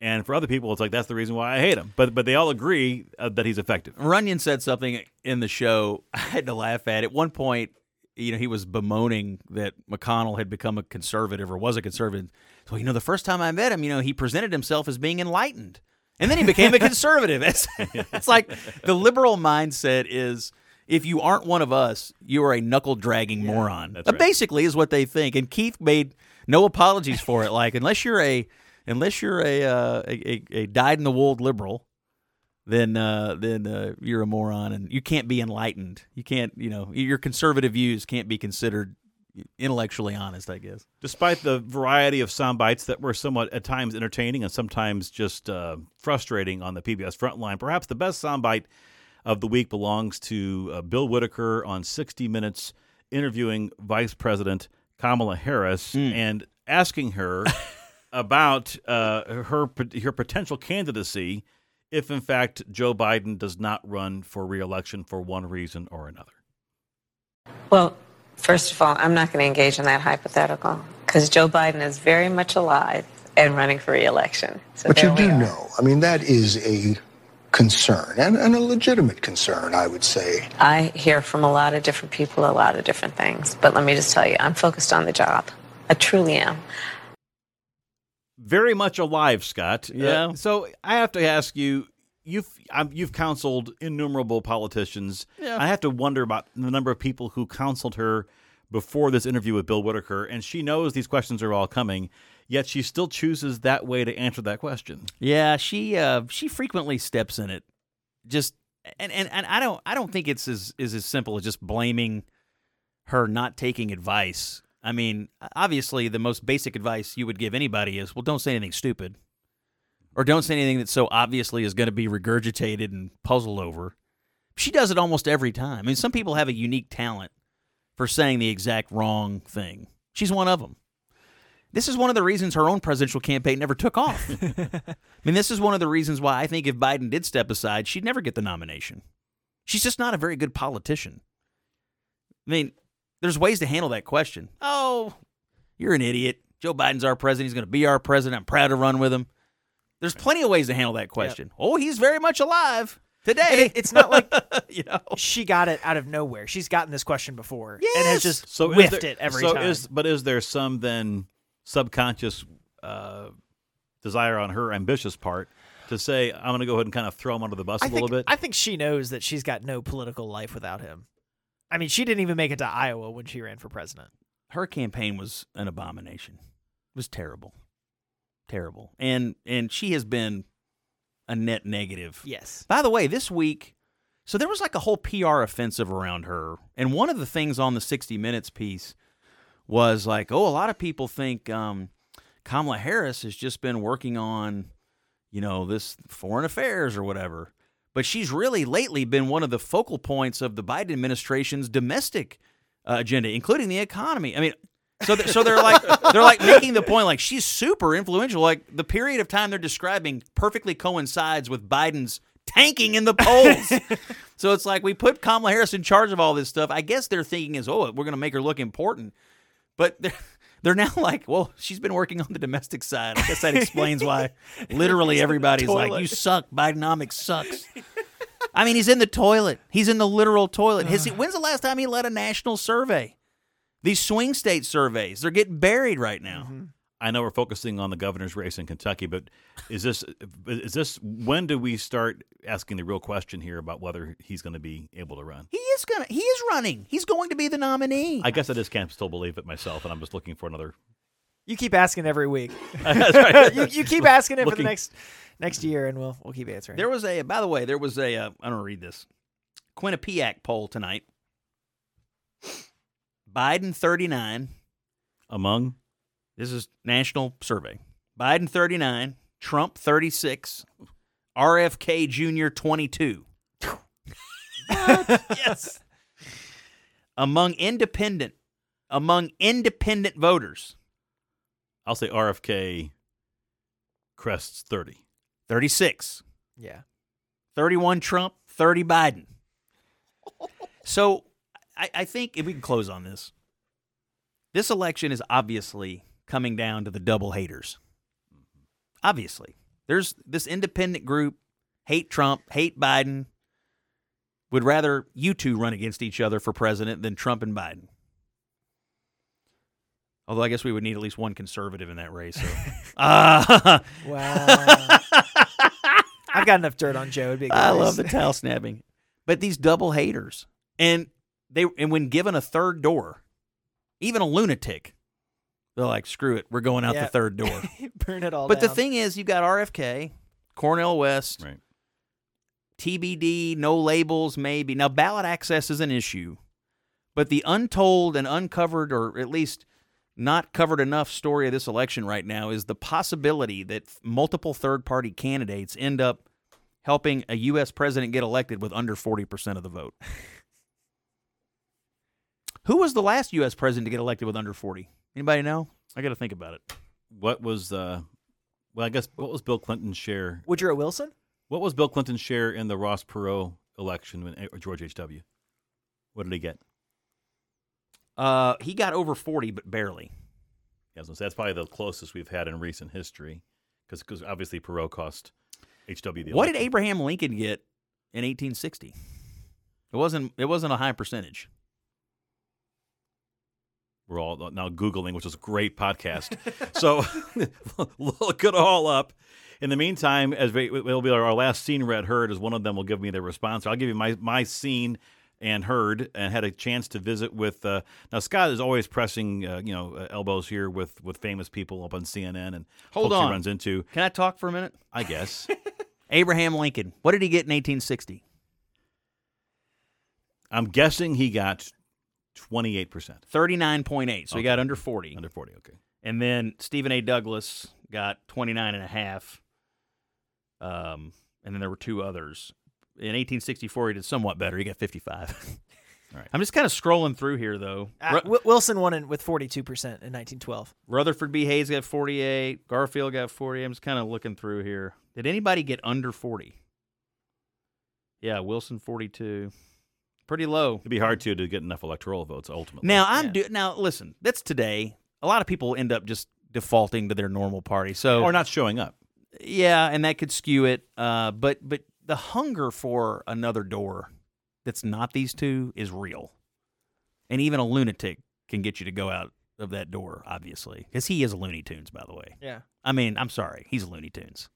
and for other people, it's like that's the reason why I hate him. But but they all agree uh, that he's effective. Runyon said something in the show I had to laugh at. At one point, you know, he was bemoaning that McConnell had become a conservative or was a conservative. So, you know, the first time I met him, you know, he presented himself as being enlightened. And then he became a conservative. It's, it's like the liberal mindset is if you aren't one of us, you are a knuckle dragging moron. that's right. basically is what they think. And Keith made no apologies for it. Like unless you're a unless you're a uh, a, a, dyed in the wool liberal, then uh, then uh, you're a moron and you can't be enlightened. You can't, you know, your conservative views can't be considered intellectually honest. I guess. Despite the variety of sound bites that were somewhat at times entertaining and sometimes just uh, frustrating on the PBS Frontline, perhaps the best soundbite of the week belongs to uh, Bill Whitaker on 60 Minutes interviewing Vice President Kamala Harris and asking her about uh, her her potential candidacy if, in fact, Joe Biden does not run for reelection for one reason or another. Well, first of all, I'm not going to engage in that hypothetical because Joe Biden is very much alive and running for reelection. So but you do are. know, I mean, that is a concern and, and a legitimate concern, I would say. I hear from a lot of different people a lot of different things, but let me just tell you, I'm focused on the job. I truly am. Very much alive, Scott. Uh, Yeah. so I have to ask you. You've um, you've counseled innumerable politicians. Yeah. I have to wonder about the number of people who counseled her before this interview with Bill Whitaker, and she knows these questions are all coming. Yet she still chooses that way to answer that question. Yeah, she uh, she frequently steps in it. Just and, and, and I don't I don't think it's as is as simple as just blaming her not taking advice. I mean, obviously the most basic advice you would give anybody is, well, don't say anything stupid. Or don't say anything that so obviously is going to be regurgitated and puzzled over. She does it almost every time. I mean, some people have a unique talent for saying the exact wrong thing. She's one of them. This is one of the reasons her own presidential campaign never took off. I mean, this is one of the reasons why I think if Biden did step aside, she'd never get the nomination. She's just not a very good politician. I mean, there's ways to handle that question. Oh, you're an idiot. Joe Biden's our president. He's going to be our president. I'm proud to run with him. There's plenty of ways to handle that question. Oh, he's very much alive today. It- it's not like you know she got it out of nowhere. She's gotten this question before yes. and has just So whiffed there- it every so time. Is, but is there some then subconscious uh, desire on her ambitious part to say, I'm going to go ahead and kind of throw him under the bus a I little bit? I think she knows that she's got no political life without him. I mean, she didn't even make it to Iowa when she ran for president. her campaign was an abomination. It was terrible, terrible, and and she has been a net negative. Yes. By the way, this week, so there was like a whole PR offensive around her, and one of the things on the 60 Minutes piece was like, oh, a lot of people think um, Kamala Harris has just been working on, you know, this foreign affairs or whatever. But she's really lately been one of the focal points of the Biden administration's domestic uh, agenda, including the economy. I mean, so they're, so they're like they're like making the point like she's super influential. Like the period of time they're describing perfectly coincides with Biden's tanking in the polls. so it's like we put Kamala Harris in charge of all this stuff. I guess their thinking is, oh, we're going to make her look important, but they're they're now like, well, she's been working on the domestic side. I guess that explains why literally He's in the everybody's like, you suck. Bidenomics sucks. I mean, he's in the toilet. He's in the literal toilet. Has he, when's the last time he led a national survey? These swing state surveys, they're getting buried right now. Mm-hmm. I know we're focusing on the governor's race in Kentucky, but is this is this when do we start asking the real question here about whether he's going to be able to run? He is gonna. He is running. He's going to be the nominee. I guess I just can't still believe it myself, and I'm just looking for another. You keep asking every week. That's right. you, you keep asking it for the next next year, and we'll we'll keep answering. There was a. By the way, there was a. Uh, I don't read this. Quinnipiac poll tonight. Biden thirty nine. Among This is national survey. Biden 39, Trump 36, RFK Jr. 22. yes. Among independent among independent voters, I'll say RFK crests thirty. 36. Yeah. 31 Trump, 30 Biden. So I, I think if we can close on this, this election is obviously coming down to the double haters. Mm-hmm. Obviously. There's this independent group, hate Trump, hate Biden, would rather you two run against each other for president than Trump and Biden. Although I guess we would need at least one conservative in that race. So. Ah. Wow. I've got enough dirt on Joe. It'd be a I race. love the towel snapping. But these double haters. And they and when given a third door, even a lunatic, they're like, screw it, we're going out Yeah. the third door. Burn it all but the down. thing is, you got RFK, Cornel West, Right. TBD, no labels, maybe. Now, ballot access is an issue, but the untold and uncovered, or at least not covered enough story of this election right now is the possibility that multiple third party candidates end up helping a U.S. president get elected with under 40% of the vote. Who was the last U.S. president to get elected with under 40? Anybody know? I got to think about it. What was uh well I guess what was Bill Clinton's share? Woodrow Wilson? What was Bill Clinton's share in the Ross Perot election when George H. W. What did he get? Uh, he got over 40, but barely. Yeah, so that's probably the closest we've had in recent history, because obviously Perot cost H. W. the What did. Abraham Lincoln get in 1860? It wasn't. It wasn't a high percentage. We're all now googling, which is a great podcast. so look it all up. In the meantime, as we, it'll be our last seen read heard, as one of them will give me their response. I'll give you my my seen and heard, and had a chance to visit with. Uh, now Scott is always pressing, uh, you know, uh, elbows here with with famous people up on CNN and Hold on. he runs into. Can I talk for a minute? I guess. Abraham Lincoln. What did he get in 1860? I'm guessing he got twenty eight percent. 39.8. So he got under 40. Under forty, okay. And then Stephen A. Douglas got 29 and a half. Um, and then there were two others. In 1864, he did somewhat better. He got 55. All right. I'm just kind of scrolling through here, though. Uh, Ru- Wilson won in, with 42% in 1912. Rutherford B. Hayes got 48. Garfield got 40. I'm just kind of looking through here. Did anybody get under 40? Yeah, Wilson 42. Pretty low. It'd be hard to to get enough electoral votes ultimately. Now I'm do now listen, that's today. A lot of people end up just defaulting to their normal party. So or not showing up. Yeah, and that could skew it. Uh, but but the hunger for another door that's not these two is real, and even a lunatic can get you to go out of that door. Obviously, because he is a Looney Tunes, by the way. Yeah. I mean, I'm sorry, he's a Looney Tunes.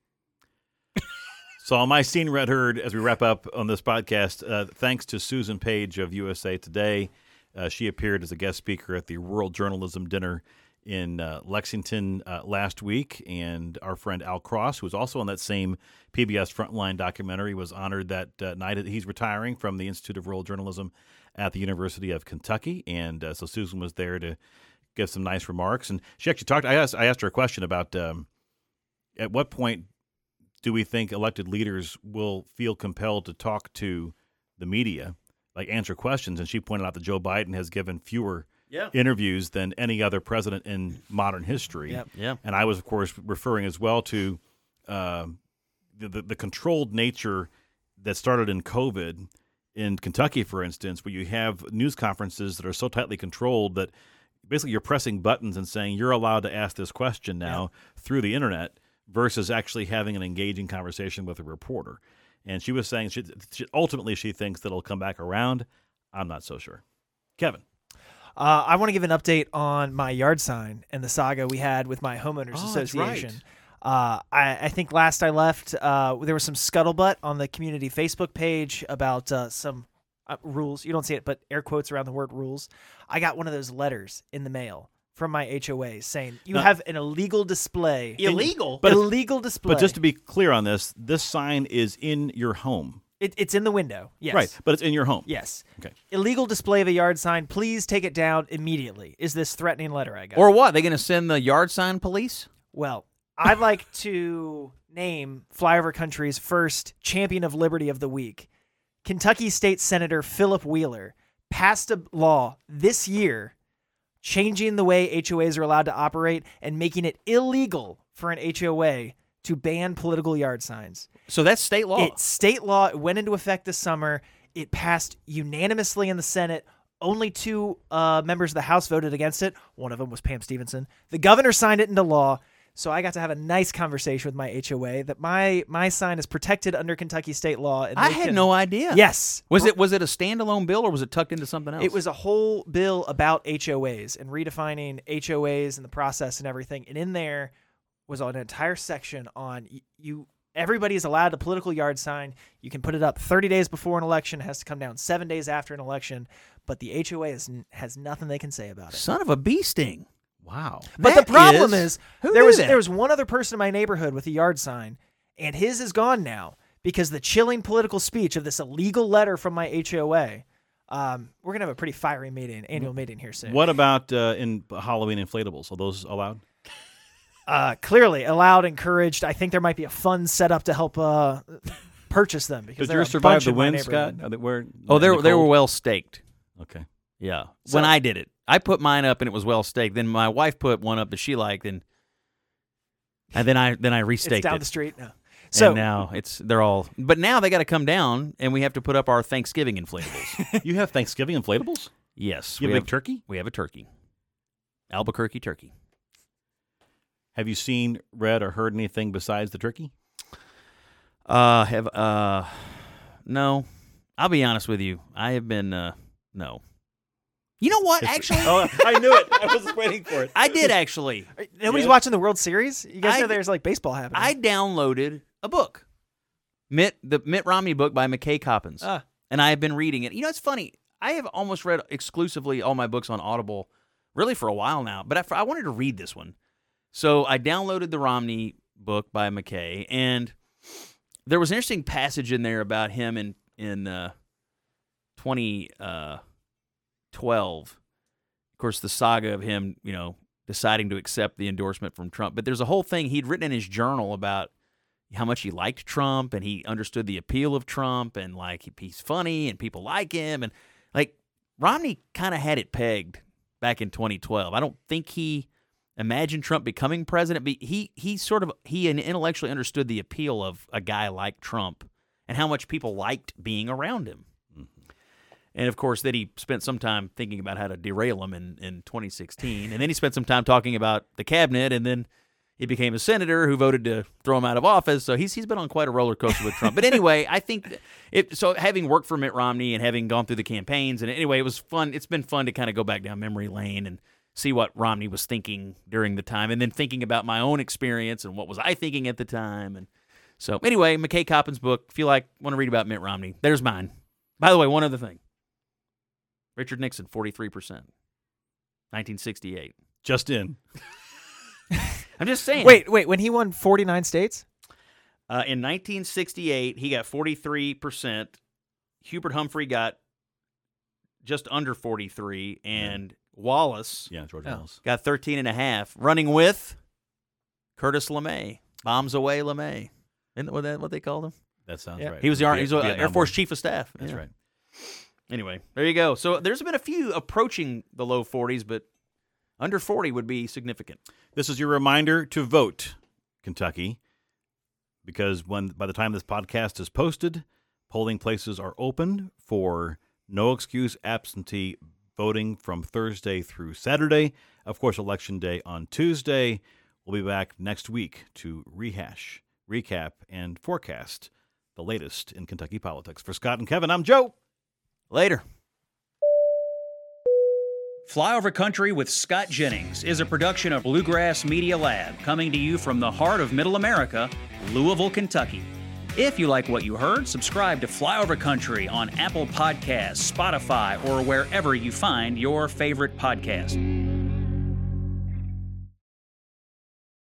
So on my seen read heard, as we wrap up on this podcast, uh, thanks to Susan Page of USA Today, uh, she appeared as a guest speaker at the Rural Journalism Dinner in uh, Lexington uh, last week, and our friend Al Cross, who was also on that same PBS Frontline documentary, was honored that uh, night. He's retiring from the Institute of Rural Journalism at the University of Kentucky, and uh, so Susan was there to give some nice remarks. And she actually talked. I asked I asked her a question about um, at what point do we think elected leaders will feel compelled to talk to the media, like answer questions? And she pointed out that Joe Biden has given fewer Yeah. interviews than any other president in modern history. Yep. Yeah. And I was, of course, referring as well to um the, the the controlled nature that started in COVID in Kentucky, for instance, where you have news conferences that are so tightly controlled that basically you're pressing buttons and saying you're allowed to ask this question now through the internet versus actually having an engaging conversation with a reporter. And she was saying she, she ultimately she thinks that it'll come back around. I'm not so sure. Kevin. Uh, I want to give an update on my yard sign and the saga we had with my homeowners Oh, association. right. Uh, I, I think last I left, uh, there was some scuttlebutt on the community Facebook page about uh, some uh, rules. You don't see it, but air quotes around the word rules. I got one of those letters in the mail from my HOA saying you Now- have an illegal display. Illegal? But illegal display. But just to be clear on this, this sign is in your home. it, it's in the window. Yes. Right, but it's in your home. Yes. Okay. Illegal display of a yard sign. Please take it down immediately. Is this threatening letter I got? Or what? They going to send the yard sign police? Well, I'd like to name Flyover Country's first champion of liberty of the week. Kentucky State Senator Phillip Wheeler passed a law this year changing the way HOAs are allowed to operate and making it illegal for an HOA to ban political yard signs. So that's state law. It's state law. It went into effect this summer. It passed unanimously in the Senate. Only two uh, members of the House voted against it. One of them was Pam Stevenson. The governor signed it into law. So I got to have a nice conversation with my HOA that my my sign is protected under Kentucky state law. And I had can- no idea. Yes. Was it was it a standalone bill or was it tucked into something else? It was a whole bill about HOAs and redefining HOAs and the process and everything. And in there was an entire section on y- you. Everybody is allowed a political yard sign. You can put it up 30 days before an election. It has to come down seven days after an election. But the HOA is, has nothing they can say about it. Son of a bee sting. Wow. But That the problem is- is, who there was that? there was one other person in my neighborhood with a yard sign, and his is gone now because the chilling political speech of this illegal letter from my HOA. Um, we're gonna have a pretty fiery meeting, annual meeting here soon. What about uh, in Halloween inflatables? Are those allowed? Uh, clearly allowed, encouraged. I think there might be a fund set up to help uh, purchase them because Did there are yours survive the wind, Scott? Are they, where, Oh, they in were the they were well staked. Okay. Yeah. So- when I did it, I put mine up and it was well staked. Then my wife put one up that she liked, and and then I then I restaked it. It's down it. the street. No. So So now it's they're all, but now they got to come down, and we have to put up our Thanksgiving inflatables. You have Thanksgiving inflatables? yes, You we have a big turkey? We have a turkey, Albuquerque turkey. Have you seen, read, or heard anything besides the turkey? Uh, have uh, no. I'll be honest with you. I have been uh, no. You know what? Actually, oh, I knew it. I was waiting for it. I did actually. nobody's Yeah. watching the World Series. You guys I- know there's like baseball happening. I downloaded a book, Mitt the Mitt Romney book by McKay Coppins, Ah. and I have been reading it. You know, it's funny. I have almost read exclusively all my books on Audible, really for a while now. But I, I wanted to read this one, so I downloaded the Romney book by McKay, and there was an interesting passage in there about him in in uh, twenty uh, twelve. Of course, the saga of him, you know, deciding to accept the endorsement from Trump. But there's a whole thing he'd written in his journal about how much he liked Trump and he understood the appeal of Trump and like he's funny and people like him and like Romney kind of had it pegged back in 2012. I don't think he imagined Trump becoming president, but he he sort of he intellectually understood the appeal of a guy like Trump and how much people liked being around him. And of course, then he spent some time thinking about how to derail him in, in 2016. And then he spent some time talking about the cabinet. And then he became a senator who voted to throw him out of office. So he's he's been on quite a roller coaster with Trump. But anyway, I think it. So having worked for Mitt Romney and having gone through the campaigns, and anyway, it was fun. It's been fun to kind of go back down memory lane and see what Romney was thinking during the time, and then thinking about my own experience and what was I thinking at the time. And so anyway, McKay Coppin's book. If you like, want to read about Mitt Romney, there's mine. By the way, one other thing. Richard Nixon, 43%. 1968. Just in. I'm just saying. Wait, wait. When he won 49 states? Uh, in 1968, he got 43%. Hubert Humphrey got just under 43, and Wallace Yeah, George Oh. Wallace. got 13 and a half, running with Curtis LeMay. Bombs away LeMay. Isn't that what, they called him? That sounds Yeah. right. He was the Ar- he was the, uh, Air Force Chief of Staff. That's Yeah. right. Anyway, there you go. So there's been a few approaching the low 40s, but under 40 would be significant. This is your reminder to vote, Kentucky, because when by the time this podcast is posted, polling places are open for no excuse absentee voting from Thursday through Saturday. Of course, election day on Tuesday. We'll be back next week to rehash, recap, and forecast the latest in Kentucky politics. For Scott and Kevin, I'm Joe. Later. Flyover Country with Scott Jennings is a production of Bluegrass Media Lab, coming to you from the heart of Middle America, Louisville, Kentucky. If you like what you heard, subscribe to Flyover Country on Apple Podcasts, Spotify, or wherever you find your favorite podcast.